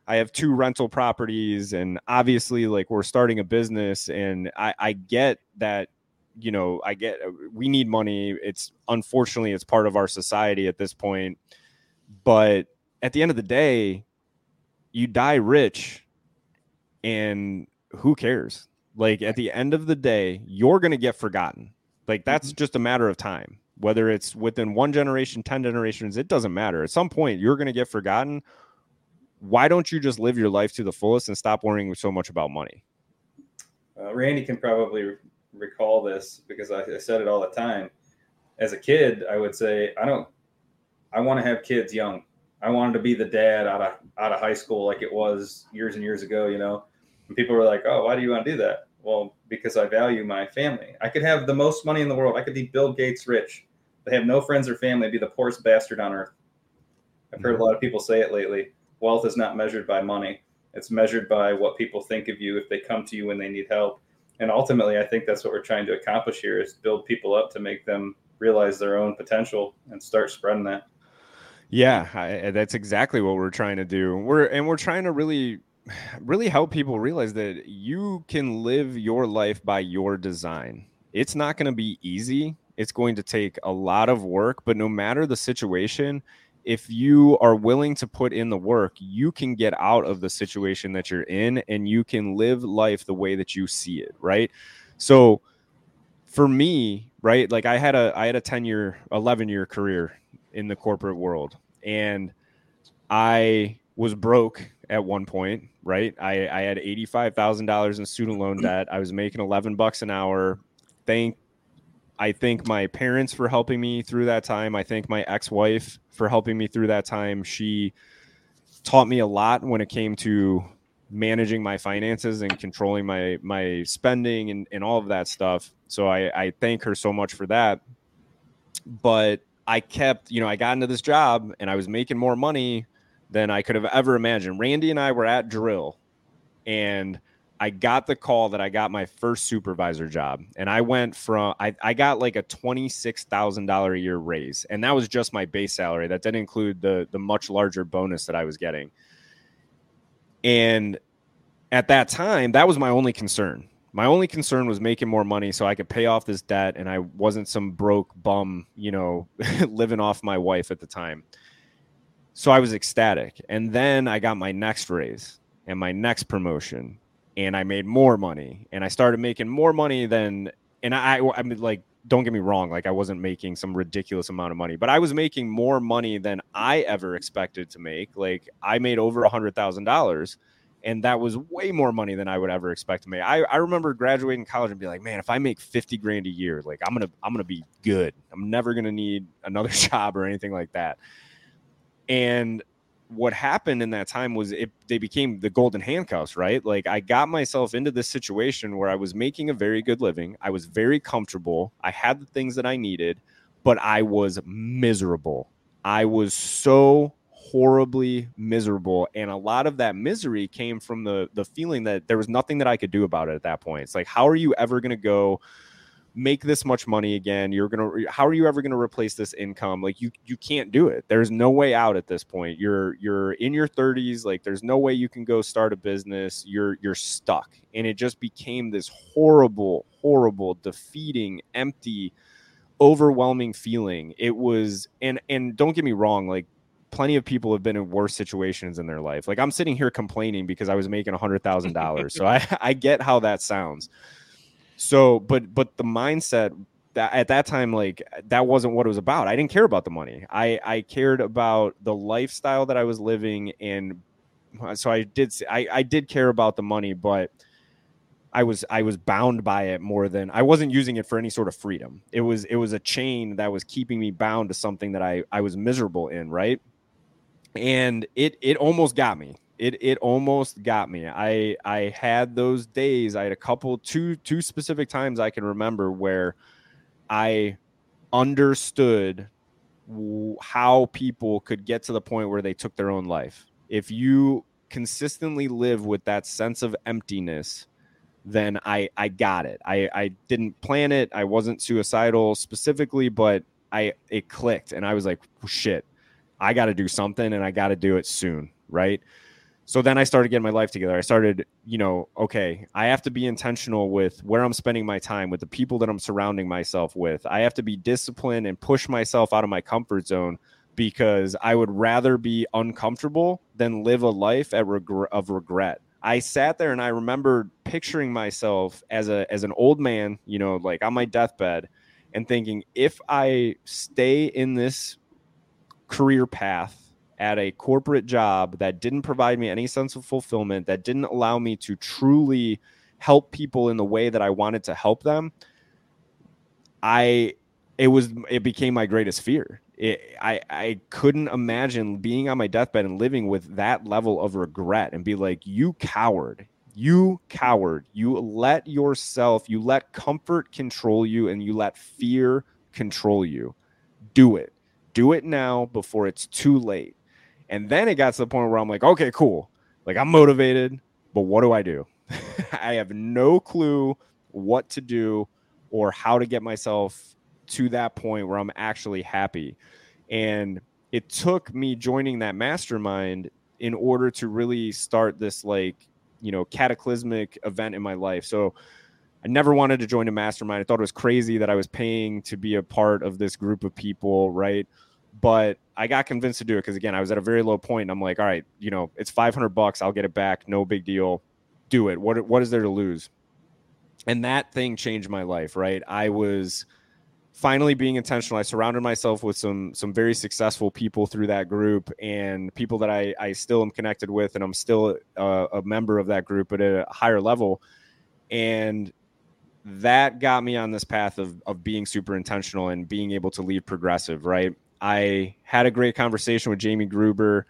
I have two rental properties and obviously like we're starting a business and I, I get that you know I get uh, we need money. It's unfortunately it's part of our society at this point. But at the end of the day you die rich and who cares? Like at the end of the day you're going to get forgotten. Like that's mm-hmm. just a matter of time. Whether it's within one generation 10 generations it doesn't matter. At some point you're going to get forgotten. Why don't you just live your life to the fullest and stop worrying so much about money? Uh, Randy can probably recall this because I, I said it all the time. As a kid, I would say, I don't, I want to have kids young. I wanted to be the dad out of out of high school like it was years and years ago, you know. And people were like, "Oh, why do you want to do that?" Well, because I value my family. I could have the most money in the world. I could be Bill Gates rich. They have no friends or family. I'd be the poorest bastard on earth. I've heard a mm-hmm. lot of people say it lately wealth is not measured by money. It's measured by what people think of you if they come to you when they need help. And ultimately, I think that's what we're trying to accomplish here is build people up to make them realize their own potential and start spreading that. Yeah, I, that's exactly what we're trying to do. We're and we're trying to really really help people realize that you can live your life by your design. It's not going to be easy. It's going to take a lot of work, but no matter the situation, if you are willing to put in the work, you can get out of the situation that you're in and you can live life the way that you see it, right? So for me, right, like I had a I had a 10 year, 11 year career in the corporate world and I was broke at one point, right? I, I had $85,000 in student loan debt. I was making 11 bucks an hour. Thank I thank my parents for helping me through that time. I thank my ex wife for helping me through that time. She taught me a lot when it came to managing my finances and controlling my my spending and, and all of that stuff. So I, I thank her so much for that. But I kept, you know, I got into this job and I was making more money than I could have ever imagined. Randy and I were at drill and I got the call that I got my first supervisor job, and I went from I, I got like a twenty six thousand dollar a year raise, and that was just my base salary. That didn't include the the much larger bonus that I was getting. And at that time, that was my only concern. My only concern was making more money so I could pay off this debt, and I wasn't some broke bum, you know, living off my wife at the time. So I was ecstatic, and then I got my next raise and my next promotion and I made more money and I started making more money than and I I mean like don't get me wrong like I wasn't making some ridiculous amount of money but I was making more money than I ever expected to make. Like I made over a hundred thousand dollars and that was way more money than I would ever expect to make. I, I remember graduating college and be like man if I make 50 grand a year like I'm gonna I'm gonna be good. I'm never gonna need another job or anything like that. And what happened in that time was it they became the golden handcuffs, right? Like I got myself into this situation where I was making a very good living. I was very comfortable. I had the things that I needed, but I was miserable. I was so horribly miserable and a lot of that misery came from the the feeling that there was nothing that I could do about it at that point. It's like how are you ever going to go make this much money again you're gonna how are you ever gonna replace this income? Like you you can't do it. There's no way out at this point. You're you're in your 30s like there's no way you can go start a business. You're you're stuck. And it just became this horrible horrible defeating empty overwhelming feeling. It was and and don't get me wrong like plenty of people have been in worse situations in their life. Like i'm sitting here complaining because i was making a hundred thousand dollars so i i get how that sounds so, but but the mindset that at that time, like that wasn't what it was about. I didn't care about the money. I I cared about the lifestyle that I was living, and uh, so I did. I I did care about the money, but. I was I was bound by it more than I wasn't using it for any sort of freedom. It was it was a chain that was keeping me bound to something that I I was miserable in, right? And it it almost got me. It it almost got me. I I had those days. I had a couple two two specific times I can remember where I understood how people could get to the point where they took their own life. If you consistently live with that sense of emptiness, then I I got it. I I didn't plan it. I wasn't suicidal specifically, but I it clicked and I was like, shit, I got to do something and I got to do it soon, right? So then I started getting my life together. I started, you know, okay, I have to be intentional with where I'm spending my time, with the people that I'm surrounding myself with. I have to be disciplined and push myself out of my comfort zone because I would rather be uncomfortable than live a life at of regret. I sat there and I remember picturing myself as a as an old man, you know, like on my deathbed and thinking if I stay in this career path at a corporate job that didn't provide me any sense of fulfillment, that didn't allow me to truly help people in the way that I wanted to help them, I it was it became my greatest fear. It, I I couldn't imagine being on my deathbed and living with that level of regret and be like, you coward, you coward, you let yourself, you let comfort control you, and you let fear control you. Do it. Do it now before it's too late. And then it got to the point where I'm like, okay, cool. Like I'm motivated, but what do I do? I have no clue what to do or how to get myself to that point where I'm actually happy. And it took me joining that mastermind in order to really start this like, you know, cataclysmic event in my life. So I never wanted to join a mastermind. I thought it was crazy that I was paying to be a part of this group of people, right? But I got convinced to do it because again, I was at a very low point. And I'm like, all right, you know, it's 500 bucks. I'll get it back. No big deal. Do it. What what is there to lose? And that thing changed my life. Right. I was finally being intentional. I surrounded myself with some some very successful people through that group and people that I I still am connected with, and I'm still a, a member of that group at a higher level. And that got me on this path of of being super intentional and being able to lead progressive. Right I had a great conversation with Jamie Gruber,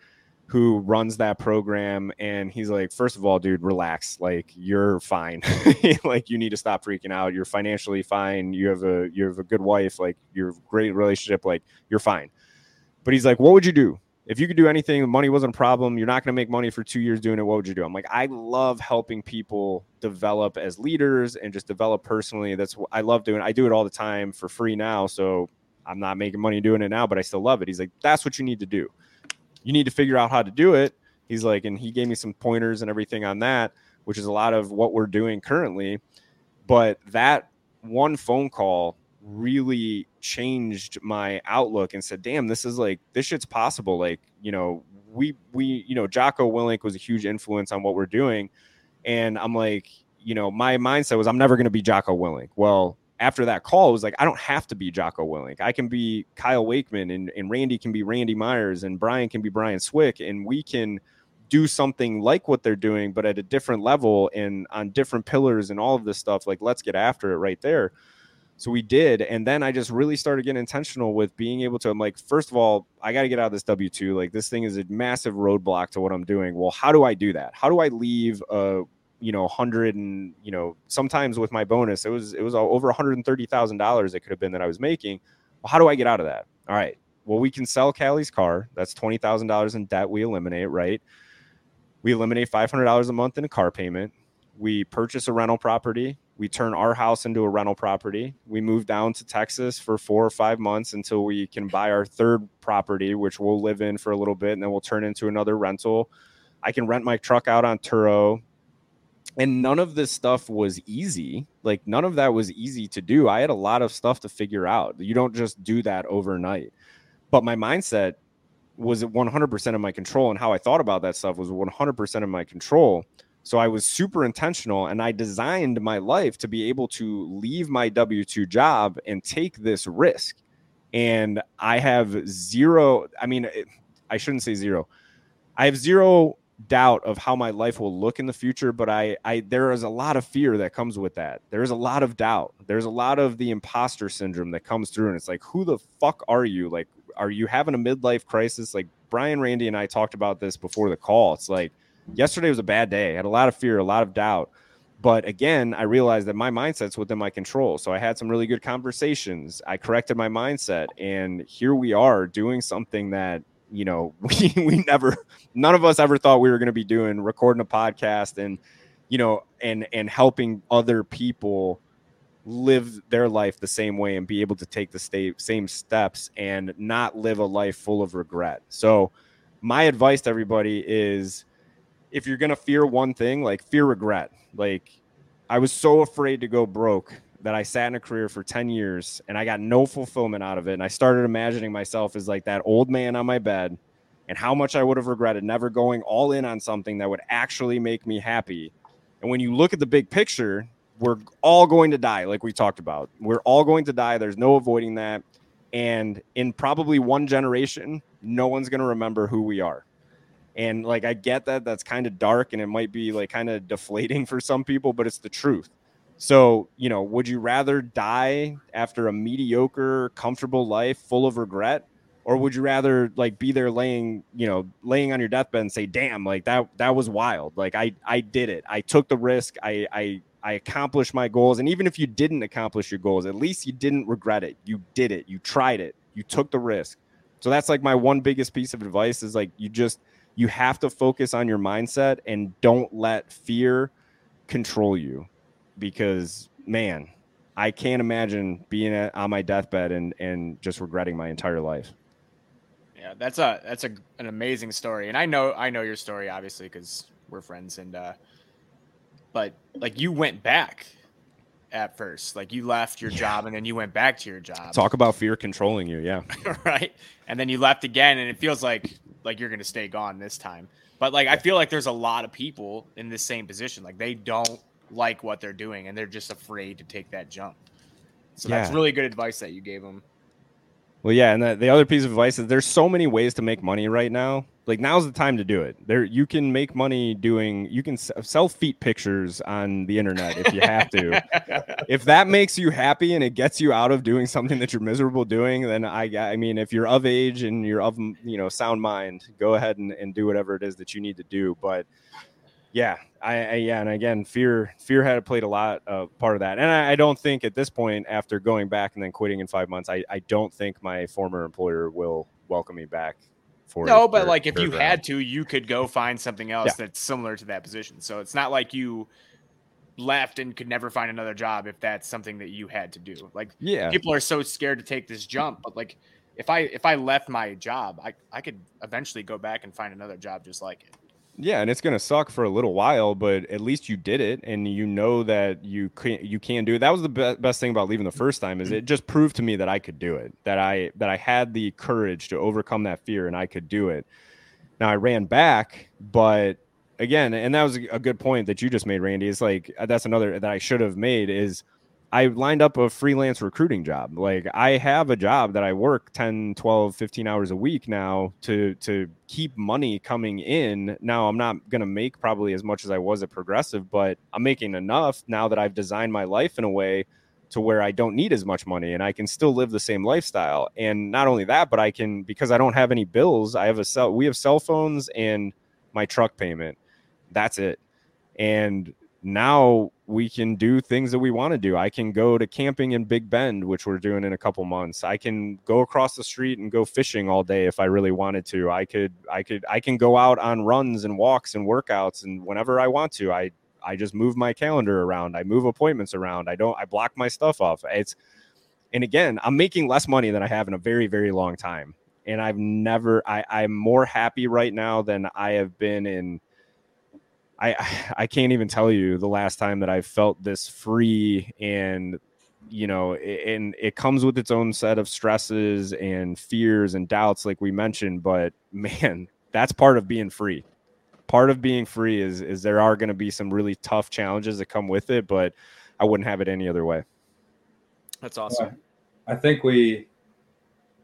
who runs that program, and he's like, first of all, dude, relax. Like you're fine. like you need to stop freaking out. You're financially fine. You have a you have a good wife. Like you're great relationship. Like you're fine. But he's like, what would you do? If you could do anything, money wasn't a problem. You're not going to make money for two years doing it. What would you do? I'm like, I love helping people develop as leaders and just develop personally. That's what I love doing. I do it all the time for free now. So I'm not making money doing it now, but I still love it. He's like, that's what you need to do. You need to figure out how to do it. He's like, and he gave me some pointers and everything on that, which is a lot of what we're doing currently. But that one phone call really changed my outlook and said, damn, this is like, this shit's possible. Like, you know, we, we, you know, Jocko Willink was a huge influence on what we're doing. And I'm like, you know, my mindset was, I'm never going to be Jocko Willink. Well, after that call, it was like, I don't have to be Jocko Willink. I can be Kyle Wakeman and, and Randy can be Randy Myers and Brian can be Brian Swick. And we can do something like what they're doing, but at a different level and on different pillars and all of this stuff. Like, let's get after it right there. So we did. And then I just really started getting intentional with being able to, I'm like, first of all, I got to get out of this W 2. Like, this thing is a massive roadblock to what I'm doing. Well, how do I do that? How do I leave a you know, hundred and you know, sometimes with my bonus, it was it was over one hundred and thirty thousand dollars. It could have been that I was making. Well, how do I get out of that? All right. Well, we can sell Callie's car. That's twenty thousand dollars in debt. We eliminate, right? We eliminate five hundred dollars a month in a car payment. We purchase a rental property. We turn our house into a rental property. We move down to Texas for four or five months until we can buy our third property, which we'll live in for a little bit, and then we'll turn into another rental. I can rent my truck out on Turo and none of this stuff was easy. Like none of that was easy to do. I had a lot of stuff to figure out. You don't just do that overnight. But my mindset was 100% of my control and how i thought about that stuff was 100% of my control. So i was super intentional and i designed my life to be able to leave my w2 job and take this risk. And i have zero i mean i shouldn't say zero. I have zero doubt of how my life will look in the future but I, I there is a lot of fear that comes with that there's a lot of doubt there's a lot of the imposter syndrome that comes through and it's like who the fuck are you like are you having a midlife crisis like brian randy and i talked about this before the call it's like yesterday was a bad day. I had a lot of fear, a lot of doubt. But again, I realized that my mindset's within my control. So I had some really good conversations. I corrected my mindset. And here we are doing something that, you know, we, we never, none of us ever thought we were going to be doing, recording a podcast and, you know, and, and helping other people live their life the same way and be able to take the same steps and not live a life full of regret. So, my advice to everybody is if you're going to fear one thing, like fear regret. Like, I was so afraid to go broke that I sat in a career for 10 years and I got no fulfillment out of it. And I started imagining myself as like that old man on my bed and how much I would have regretted never going all in on something that would actually make me happy. And when you look at the big picture, we're all going to die, like we talked about. We're all going to die. There's no avoiding that. And in probably one generation, no one's going to remember who we are. And like, I get that that's kind of dark and it might be like kind of deflating for some people, but it's the truth. So, you know, would you rather die after a mediocre, comfortable life full of regret? Or would you rather like be there laying, you know, laying on your deathbed and say, damn, like that, that was wild. Like I, I did it. I took the risk. I, I, I accomplished my goals. And even if you didn't accomplish your goals, at least you didn't regret it. You did it. You tried it. You took the risk. So that's like my one biggest piece of advice is like you just you have to focus on your mindset and don't let fear control you because man, I can't imagine being at, on my deathbed and and just regretting my entire life. Yeah, that's a that's a an amazing story, and I know I know your story obviously because we're friends, and uh, but like you went back at first. Like you left your yeah. job and then you went back to your job. Talk about fear controlling you, yeah. right. And then you left again and it feels like like you're gonna stay gone this time. But like I feel like there's a lot of people in the same position. Like they don't like what they're doing and they're just afraid to take that jump. So yeah. that's really good advice that you gave them. Well, yeah, and the, the other piece of advice is there's so many ways to make money right now. Like now's the time to do it. There, you can make money doing. You can sell feet pictures on the internet if you have to. if that makes you happy and it gets you out of doing something that you're miserable doing, then I, I mean, if you're of age and you're of you know sound mind, go ahead and, and do whatever it is that you need to do. But yeah, I, I, yeah, and again, fear fear had played a lot of part of that, and I, I, don't think at this point, after going back and then quitting in five months, I, I don't think my former employer will welcome me back. For no, but like if you had to, you could go find something else yeah. that's similar to that position. So it's not like you left and could never find another job if that's something that you had to do. Like yeah, people are so scared to take this jump, but like if I if I left my job, I I could eventually go back and find another job just like it. Yeah, and it's gonna suck for a little while, but at least you did it, and you know that you can you can do it. That was the be- best thing about leaving the first time is it just proved to me that I could do it, that I that I had the courage to overcome that fear, and I could do it. Now I ran back, but again, and that was a good point that you just made, Randy. It's like uh, that's another that I should have made is I lined up a freelance recruiting job. Like I have a job that I work 10, 12, 15 hours a week now to to keep money coming in. Now I'm not going to make probably as much as I was at Progressive, but I'm making enough now that I've designed my life in a way to where I don't need as much money and I can still live the same lifestyle. And not only that, but I can because I don't have any bills, I have a cell we have cell phones and my truck payment. That's it. And now we can do things that we want to do. I can go to camping in Big Bend, which we're doing in a couple months. I can go across the street and go fishing all day if I really wanted to. I could I could I can go out on runs and walks and workouts and whenever I want to. I I just move my calendar around. I move appointments around. I don't I block my stuff off. It's and again, I'm making less money than I have in a very very long time. And I've never I I'm more happy right now than I have been in I I can't even tell you the last time that I felt this free and you know and it comes with its own set of stresses and fears and doubts like we mentioned but man that's part of being free. Part of being free is is there are going to be some really tough challenges that come with it but i wouldn't have it any other way. That's awesome. I think we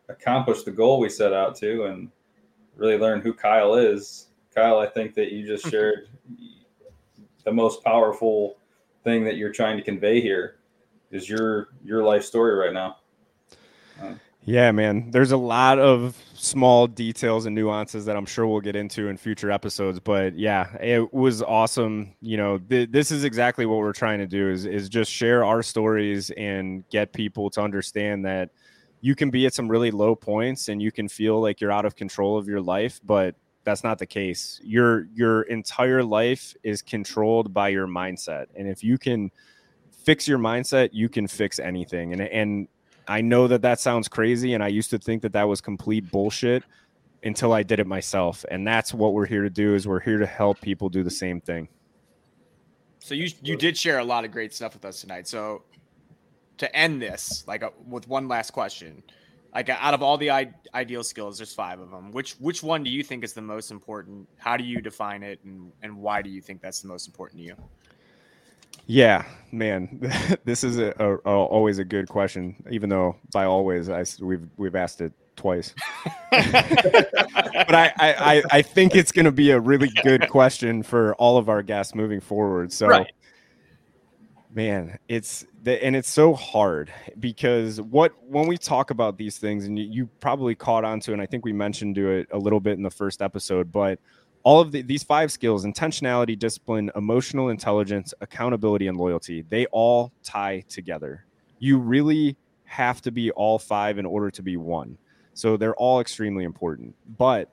accomplished the goal we set out to and really learn who kyle is Kyle, I think that you just shared the most powerful thing that you're trying to convey here is your your life story right now. Uh, Yeah, man. There's a lot of small details and nuances that I'm sure we'll get into in future episodes. But yeah, it was awesome. You know, th- this is exactly what we're trying to do is is just share our stories and get people to understand that you can be at some really low points and you can feel like you're out of control of your life, but that's not the case. Your your entire life is controlled by your mindset. And if you can fix your mindset, you can fix anything. And and I know that that sounds crazy, and I used to think that that was complete bullshit until I did it myself. And that's what we're here to do. Is we're here to help people do the same thing. So you you did share a lot of great stuff with us tonight. So to end this, like uh, with one last question, like out of all the I- ideal skills, there's five of them. Which which one do you think is the most important? How do you define it, and and why do you think that's the most important to you? Yeah, man, this is a, a, a, always a good question. Even though by always I we've we've asked it twice, but I, I I think it's going to be a really good question for all of our guests moving forward. So, right. Man, it's the, and it's so hard because what when we talk about these things, and you, you probably caught on to, and I think we mentioned to it a little bit in the first episode, but all of the, these five skills intentionality discipline emotional intelligence accountability and loyalty they all tie together. You really have to be all five in order to be one. So they're all extremely important. But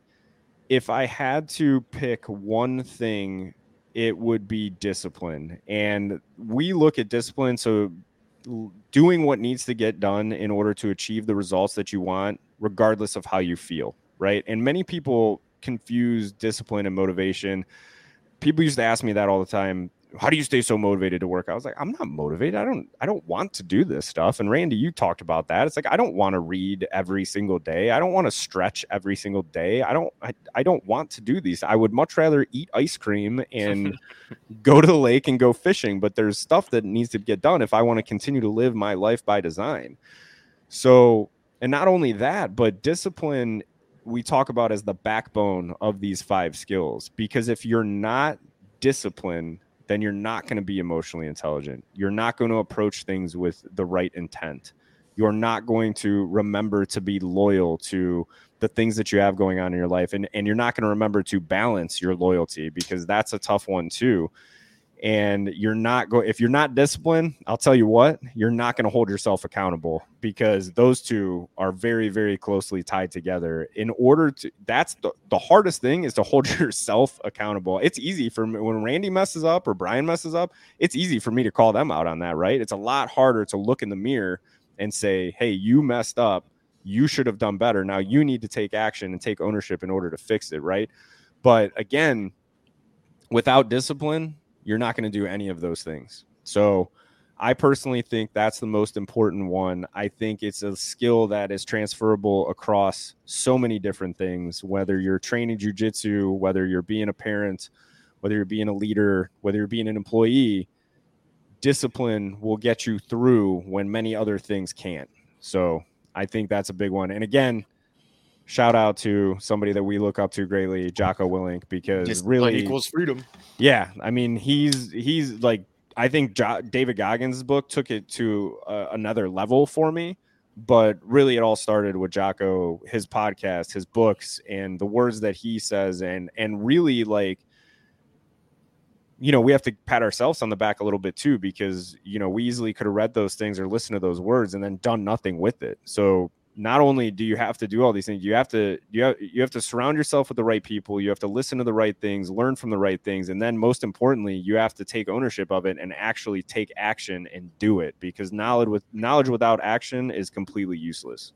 if i had to pick one thing it would be discipline and we look at discipline so doing what needs to get done in order to achieve the results that you want regardless of how you feel right and many people confuse discipline and motivation. People used to ask me that all the time. How do you stay so motivated to work? I was like, I'm not motivated. I don't I don't want to do this stuff. And Randy, you talked about that. It's like I don't want to read every single day. I don't want to stretch every single day. I don't I, I don't want to do these. I would much rather eat ice cream and go to the lake and go fishing, but there's stuff that needs to get done if I want to continue to live my life by design. So, and not only that, but discipline we talk about as the backbone of these five skills because if you're not disciplined then you're not going to be emotionally intelligent. You're not going to approach things with the right intent. You're not going to remember to be loyal to the things that you have going on in your life and, and you're not going to remember to balance your loyalty because that's a tough one too and you're not going if you're not disciplined i'll tell you what you're not going to hold yourself accountable because those two are very very closely tied together. In order to that's the, the hardest thing is to hold yourself accountable. It's easy for me when randy messes up or brian messes up it's easy for me to call them out on that right? It's a lot harder to look in the mirror and say hey you messed up. You should have done better. Now you need to take action and take ownership in order to fix it right? But again without discipline you're not going to do any of those things. So I personally think that's the most important one. I think it's a skill that is transferable across so many different things, whether you're training jujitsu, whether you're being a parent, whether you're being a leader, whether you're being an employee. Discipline will get you through when many other things can't. So I think that's a big one. And again, shout out to somebody that we look up to greatly, Jocko Willink, because Just really equals freedom. Yeah, I mean he's he's like I think jo- David Goggins' book took it to uh, another level for me. But really, it all started with Jocko, his podcast, his books, and the words that he says, and and really like you know, we have to pat ourselves on the back a little bit too, because, you know, we easily could have read those things or listened to those words and then done nothing with it. So not only do you have to do all these things, you have to you have you have to surround yourself with the right people. You have to listen to the right things, learn from the right things, and then most importantly, you have to take ownership of it and actually take action and do it. Because knowledge with knowledge without action is completely useless.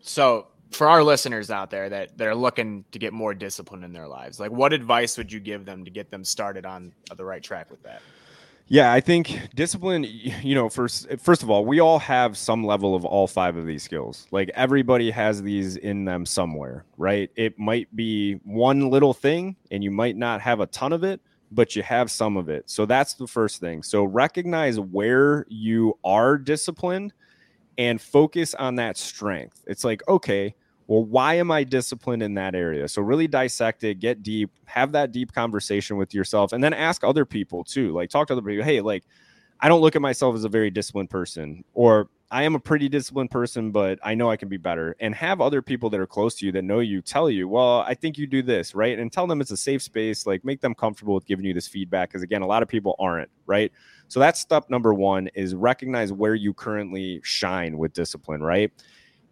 So, for our listeners out there that that are looking to get more discipline in their lives, like what advice would you give them to get them started on the right track with that? Yeah, I think discipline, you know, first first of all, we all have some level of all five of these skills. Like everybody has these in them somewhere, right? It might be one little thing and you might not have a ton of it, but you have some of it. So that's the first thing. So recognize where you are disciplined and focus on that strength. It's like, okay, well, why am I disciplined in that area? So really dissect it, get deep, have that deep conversation with yourself, and then ask other people too. Like talk to other people. Hey, like I don't look at myself as a very disciplined person, or I am a pretty disciplined person, but I know I can be better. And have other people that are close to you that know you tell you, well, I think you do this, right? And tell them it's a safe space. Like make them comfortable with giving you this feedback. Cause again, a lot of people aren't, right? So that's step number one is recognize where you currently shine with discipline, right?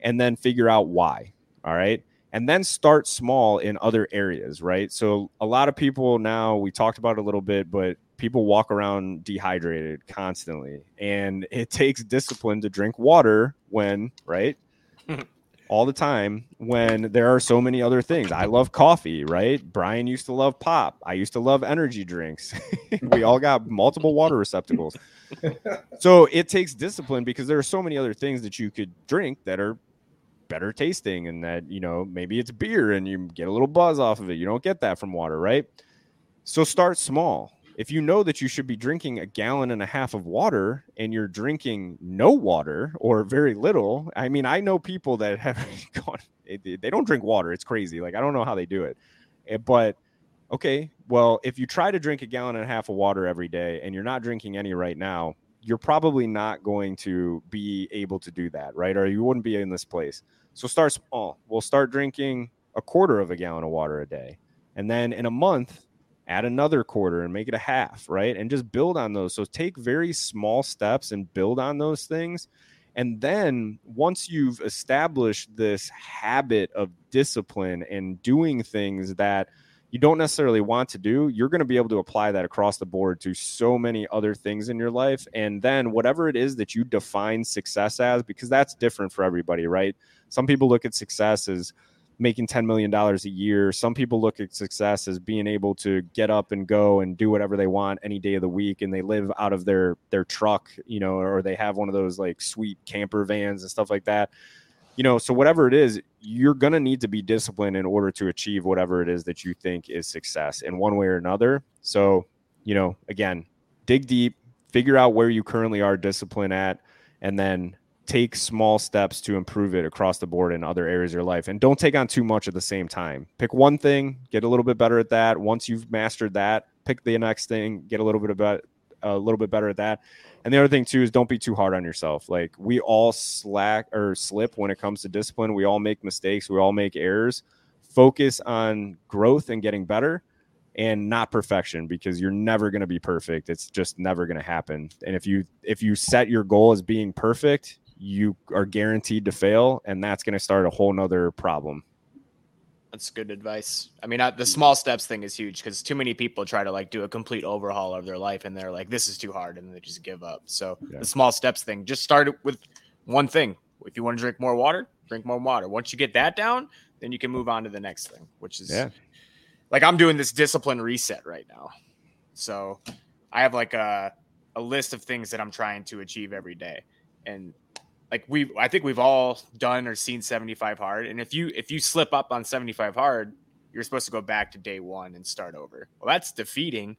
And then figure out why. All right. And then start small in other areas, right? So a lot of people now, we talked about it a little bit, but people walk around dehydrated constantly. And it takes discipline to drink water when right? All the time when there are so many other things. I love coffee right? Brian used to love pop. I used to love energy drinks. We all got multiple water receptacles. So it takes discipline because there are so many other things that you could drink that are better tasting and that you know maybe it's beer and you get a little buzz off of it you don't get that from water right so start small if you know that you should be drinking a gallon and a half of water and you're drinking no water or very little, I mean, I know people that have gone, they don't drink water. It's crazy. Like, I don't know how they do it. Eh, but okay, well, if you try to drink a gallon and a half of water every day and you're not drinking any right now, you're probably not going to be able to do that, right? Or you wouldn't be in this place. So start small. We'll start drinking a quarter of a gallon of water a day. And then in a month, add another quarter and make it a half, right? And just build on those. So take very small steps and build on those things. And then once you've established this habit of discipline and doing things that you don't necessarily want to do, you're going to be able to apply that across the board to so many other things in your life. And then whatever it is that you define success as, because that's different for everybody, right? Some people look at success as, making $10 million a year. Some people look at success as being able to get up and go and do whatever they want any day of the week. And they live out of their, their truck, you know, or they have one of those like sweet camper vans and stuff like that. You know, so whatever it is, you're going to need to be disciplined in order to achieve whatever it is that you think is success in one way or another. So, you know, again, dig deep, figure out where you currently are disciplined at, and then take small steps to improve it across the board in other areas of your life. And don't take on too much at the same time. Pick one thing get a little bit better at that. Once you've mastered that pick the next thing get a little bit about a little bit better at that and the other thing too is don't be too hard on yourself. Like we all slack or slip when it comes to discipline. We all make mistakes. We all make errors. Focus on growth and getting better and not perfection because you're never going to be perfect. It's just never going to happen. And if you if you set your goal as being perfect you are guaranteed to fail, and that's going to start a whole nother problem. That's good advice. I mean, the small steps thing is huge because too many people try to like do a complete overhaul of their life and they're like, this is too hard, and they just give up. So yeah. the small steps thing, just start with one thing. If you want to drink more water, drink more water. Once you get that down, then you can move on to the next thing, which is yeah. like I'm doing this discipline reset right now. So I have like a a list of things that I'm trying to achieve every day. And like we I think we've all done or seen 75 hard. And if you if you slip up on 75 hard, you're supposed to go back to day one and start over. Well, that's defeating.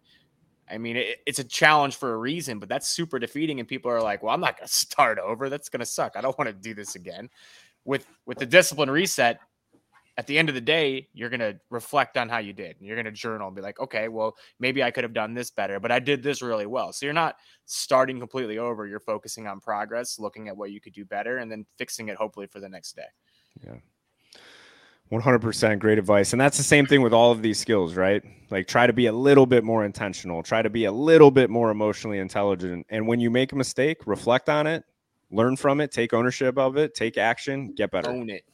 I mean, it, it's a challenge for a reason, but that's super defeating. And people are like, "Well, I'm not going to start over. That's going to suck. I don't want to do this again." With with the discipline reset, at the end of the day, you're going to reflect on how you did. And you're going to journal and be like, okay, well, maybe I could have done this better, but I did this really well. So you're not starting completely over. You're focusing on progress, looking at what you could do better, and then fixing it hopefully for the next day. Yeah. 100% great advice. And that's the same thing with all of these skills, right? Like try to be a little bit more intentional, try to be a little bit more emotionally intelligent. And when you make a mistake, reflect on it, learn from it, take ownership of it, take action, get better. Own it.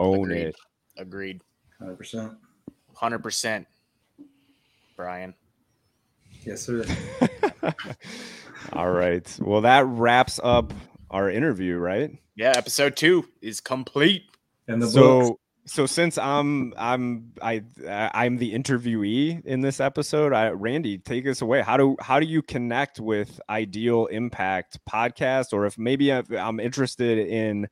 Own Agreed. it. Agreed. 100%. 100%. Brian. Yes, sir. All right. Well, that wraps up our interview, right? Yeah, episode 2 is complete. And the so books. so since I'm I'm I I'm the interviewee in this episode, I Randy, take us away. How do how do you connect with Ideal Impact podcast or if maybe I'm interested in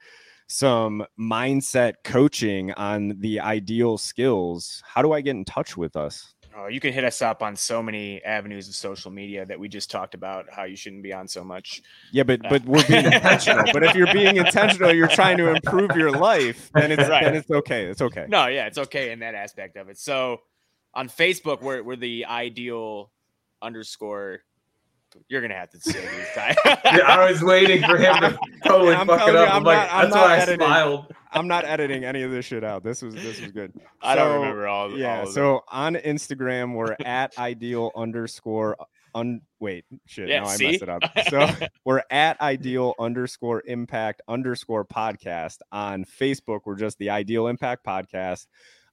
some mindset coaching on the ideal skills, how do I get in touch with us? Oh, you can hit us up on so many avenues of social media that we just talked about how you shouldn't be on so much. Yeah, but but we're being uh, intentional. But if you're being intentional, you're trying to improve your life, then it's right. then it's okay. It's okay. No, yeah, it's okay in that aspect of it. So on Facebook, we're we're the ideal underscore you're gonna have to say these guys. Yeah, I was waiting for him to totally I'm fuck it telling you, up. I'm, I'm like, not- I'm that's not why I editing. smiled. I'm not editing any of this shit out. This was this was good. I don't remember all. Yeah. all of them. So on Instagram, we're at ideal underscore un wait shit. Yeah, no, I see? messed it up. So we're at ideal underscore impact underscore podcast. On Facebook, we're just the ideal impact podcast.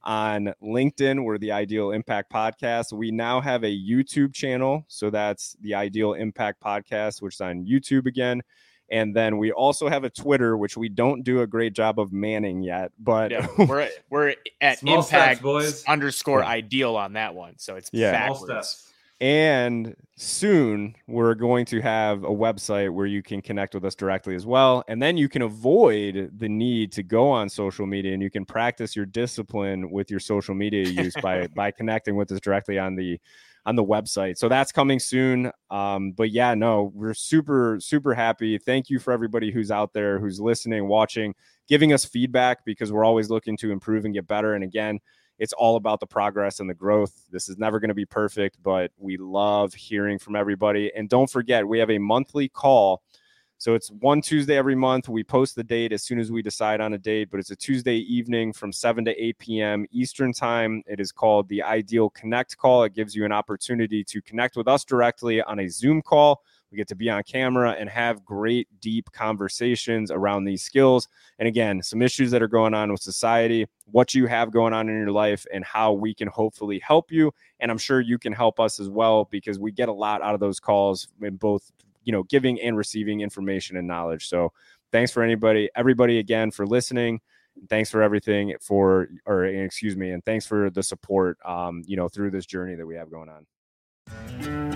On LinkedIn, we're the Ideal Impact Podcast. We now have a YouTube channel. So that's the Ideal Impact Podcast, which is on YouTube again. And then we also have a Twitter, which we don't do a great job of manning yet, but yeah, we're at, we're at Small steps, impact boys. underscore ideal on that one. So it's Yeah. Small backwards. And soon we're going to have a website where you can connect with us directly as well. And then you can avoid the need to go on social media and you can practice your discipline with your social media use by by connecting with us directly on the on the website. So that's coming soon. Um, but yeah, no, we're super, super happy. Thank you for everybody who's out there, who's listening, watching, giving us feedback because we're always looking to improve and get better. And again, it's all about the progress and the growth. This is never going to be perfect, but we love hearing from everybody. And don't forget, we have a monthly call. So it's one Tuesday every month. We post the date as soon as we decide on a date, but it's a Tuesday evening from 7 to 8 p.m. Eastern Time. It is called the Ideal Connect call. It gives you an opportunity to connect with us directly on a Zoom call. We get to be on camera and have great, deep conversations around these skills. And again, some issues that are going on with society, what you have going on in your life, and how we can hopefully help you. And I'm sure you can help us as well because we get a lot out of those calls in both, you know, giving and receiving information and knowledge. So thanks for anybody, everybody again for listening. Thanks for everything for, or excuse me, and thanks for the support, um, you know, through this journey that we have going on.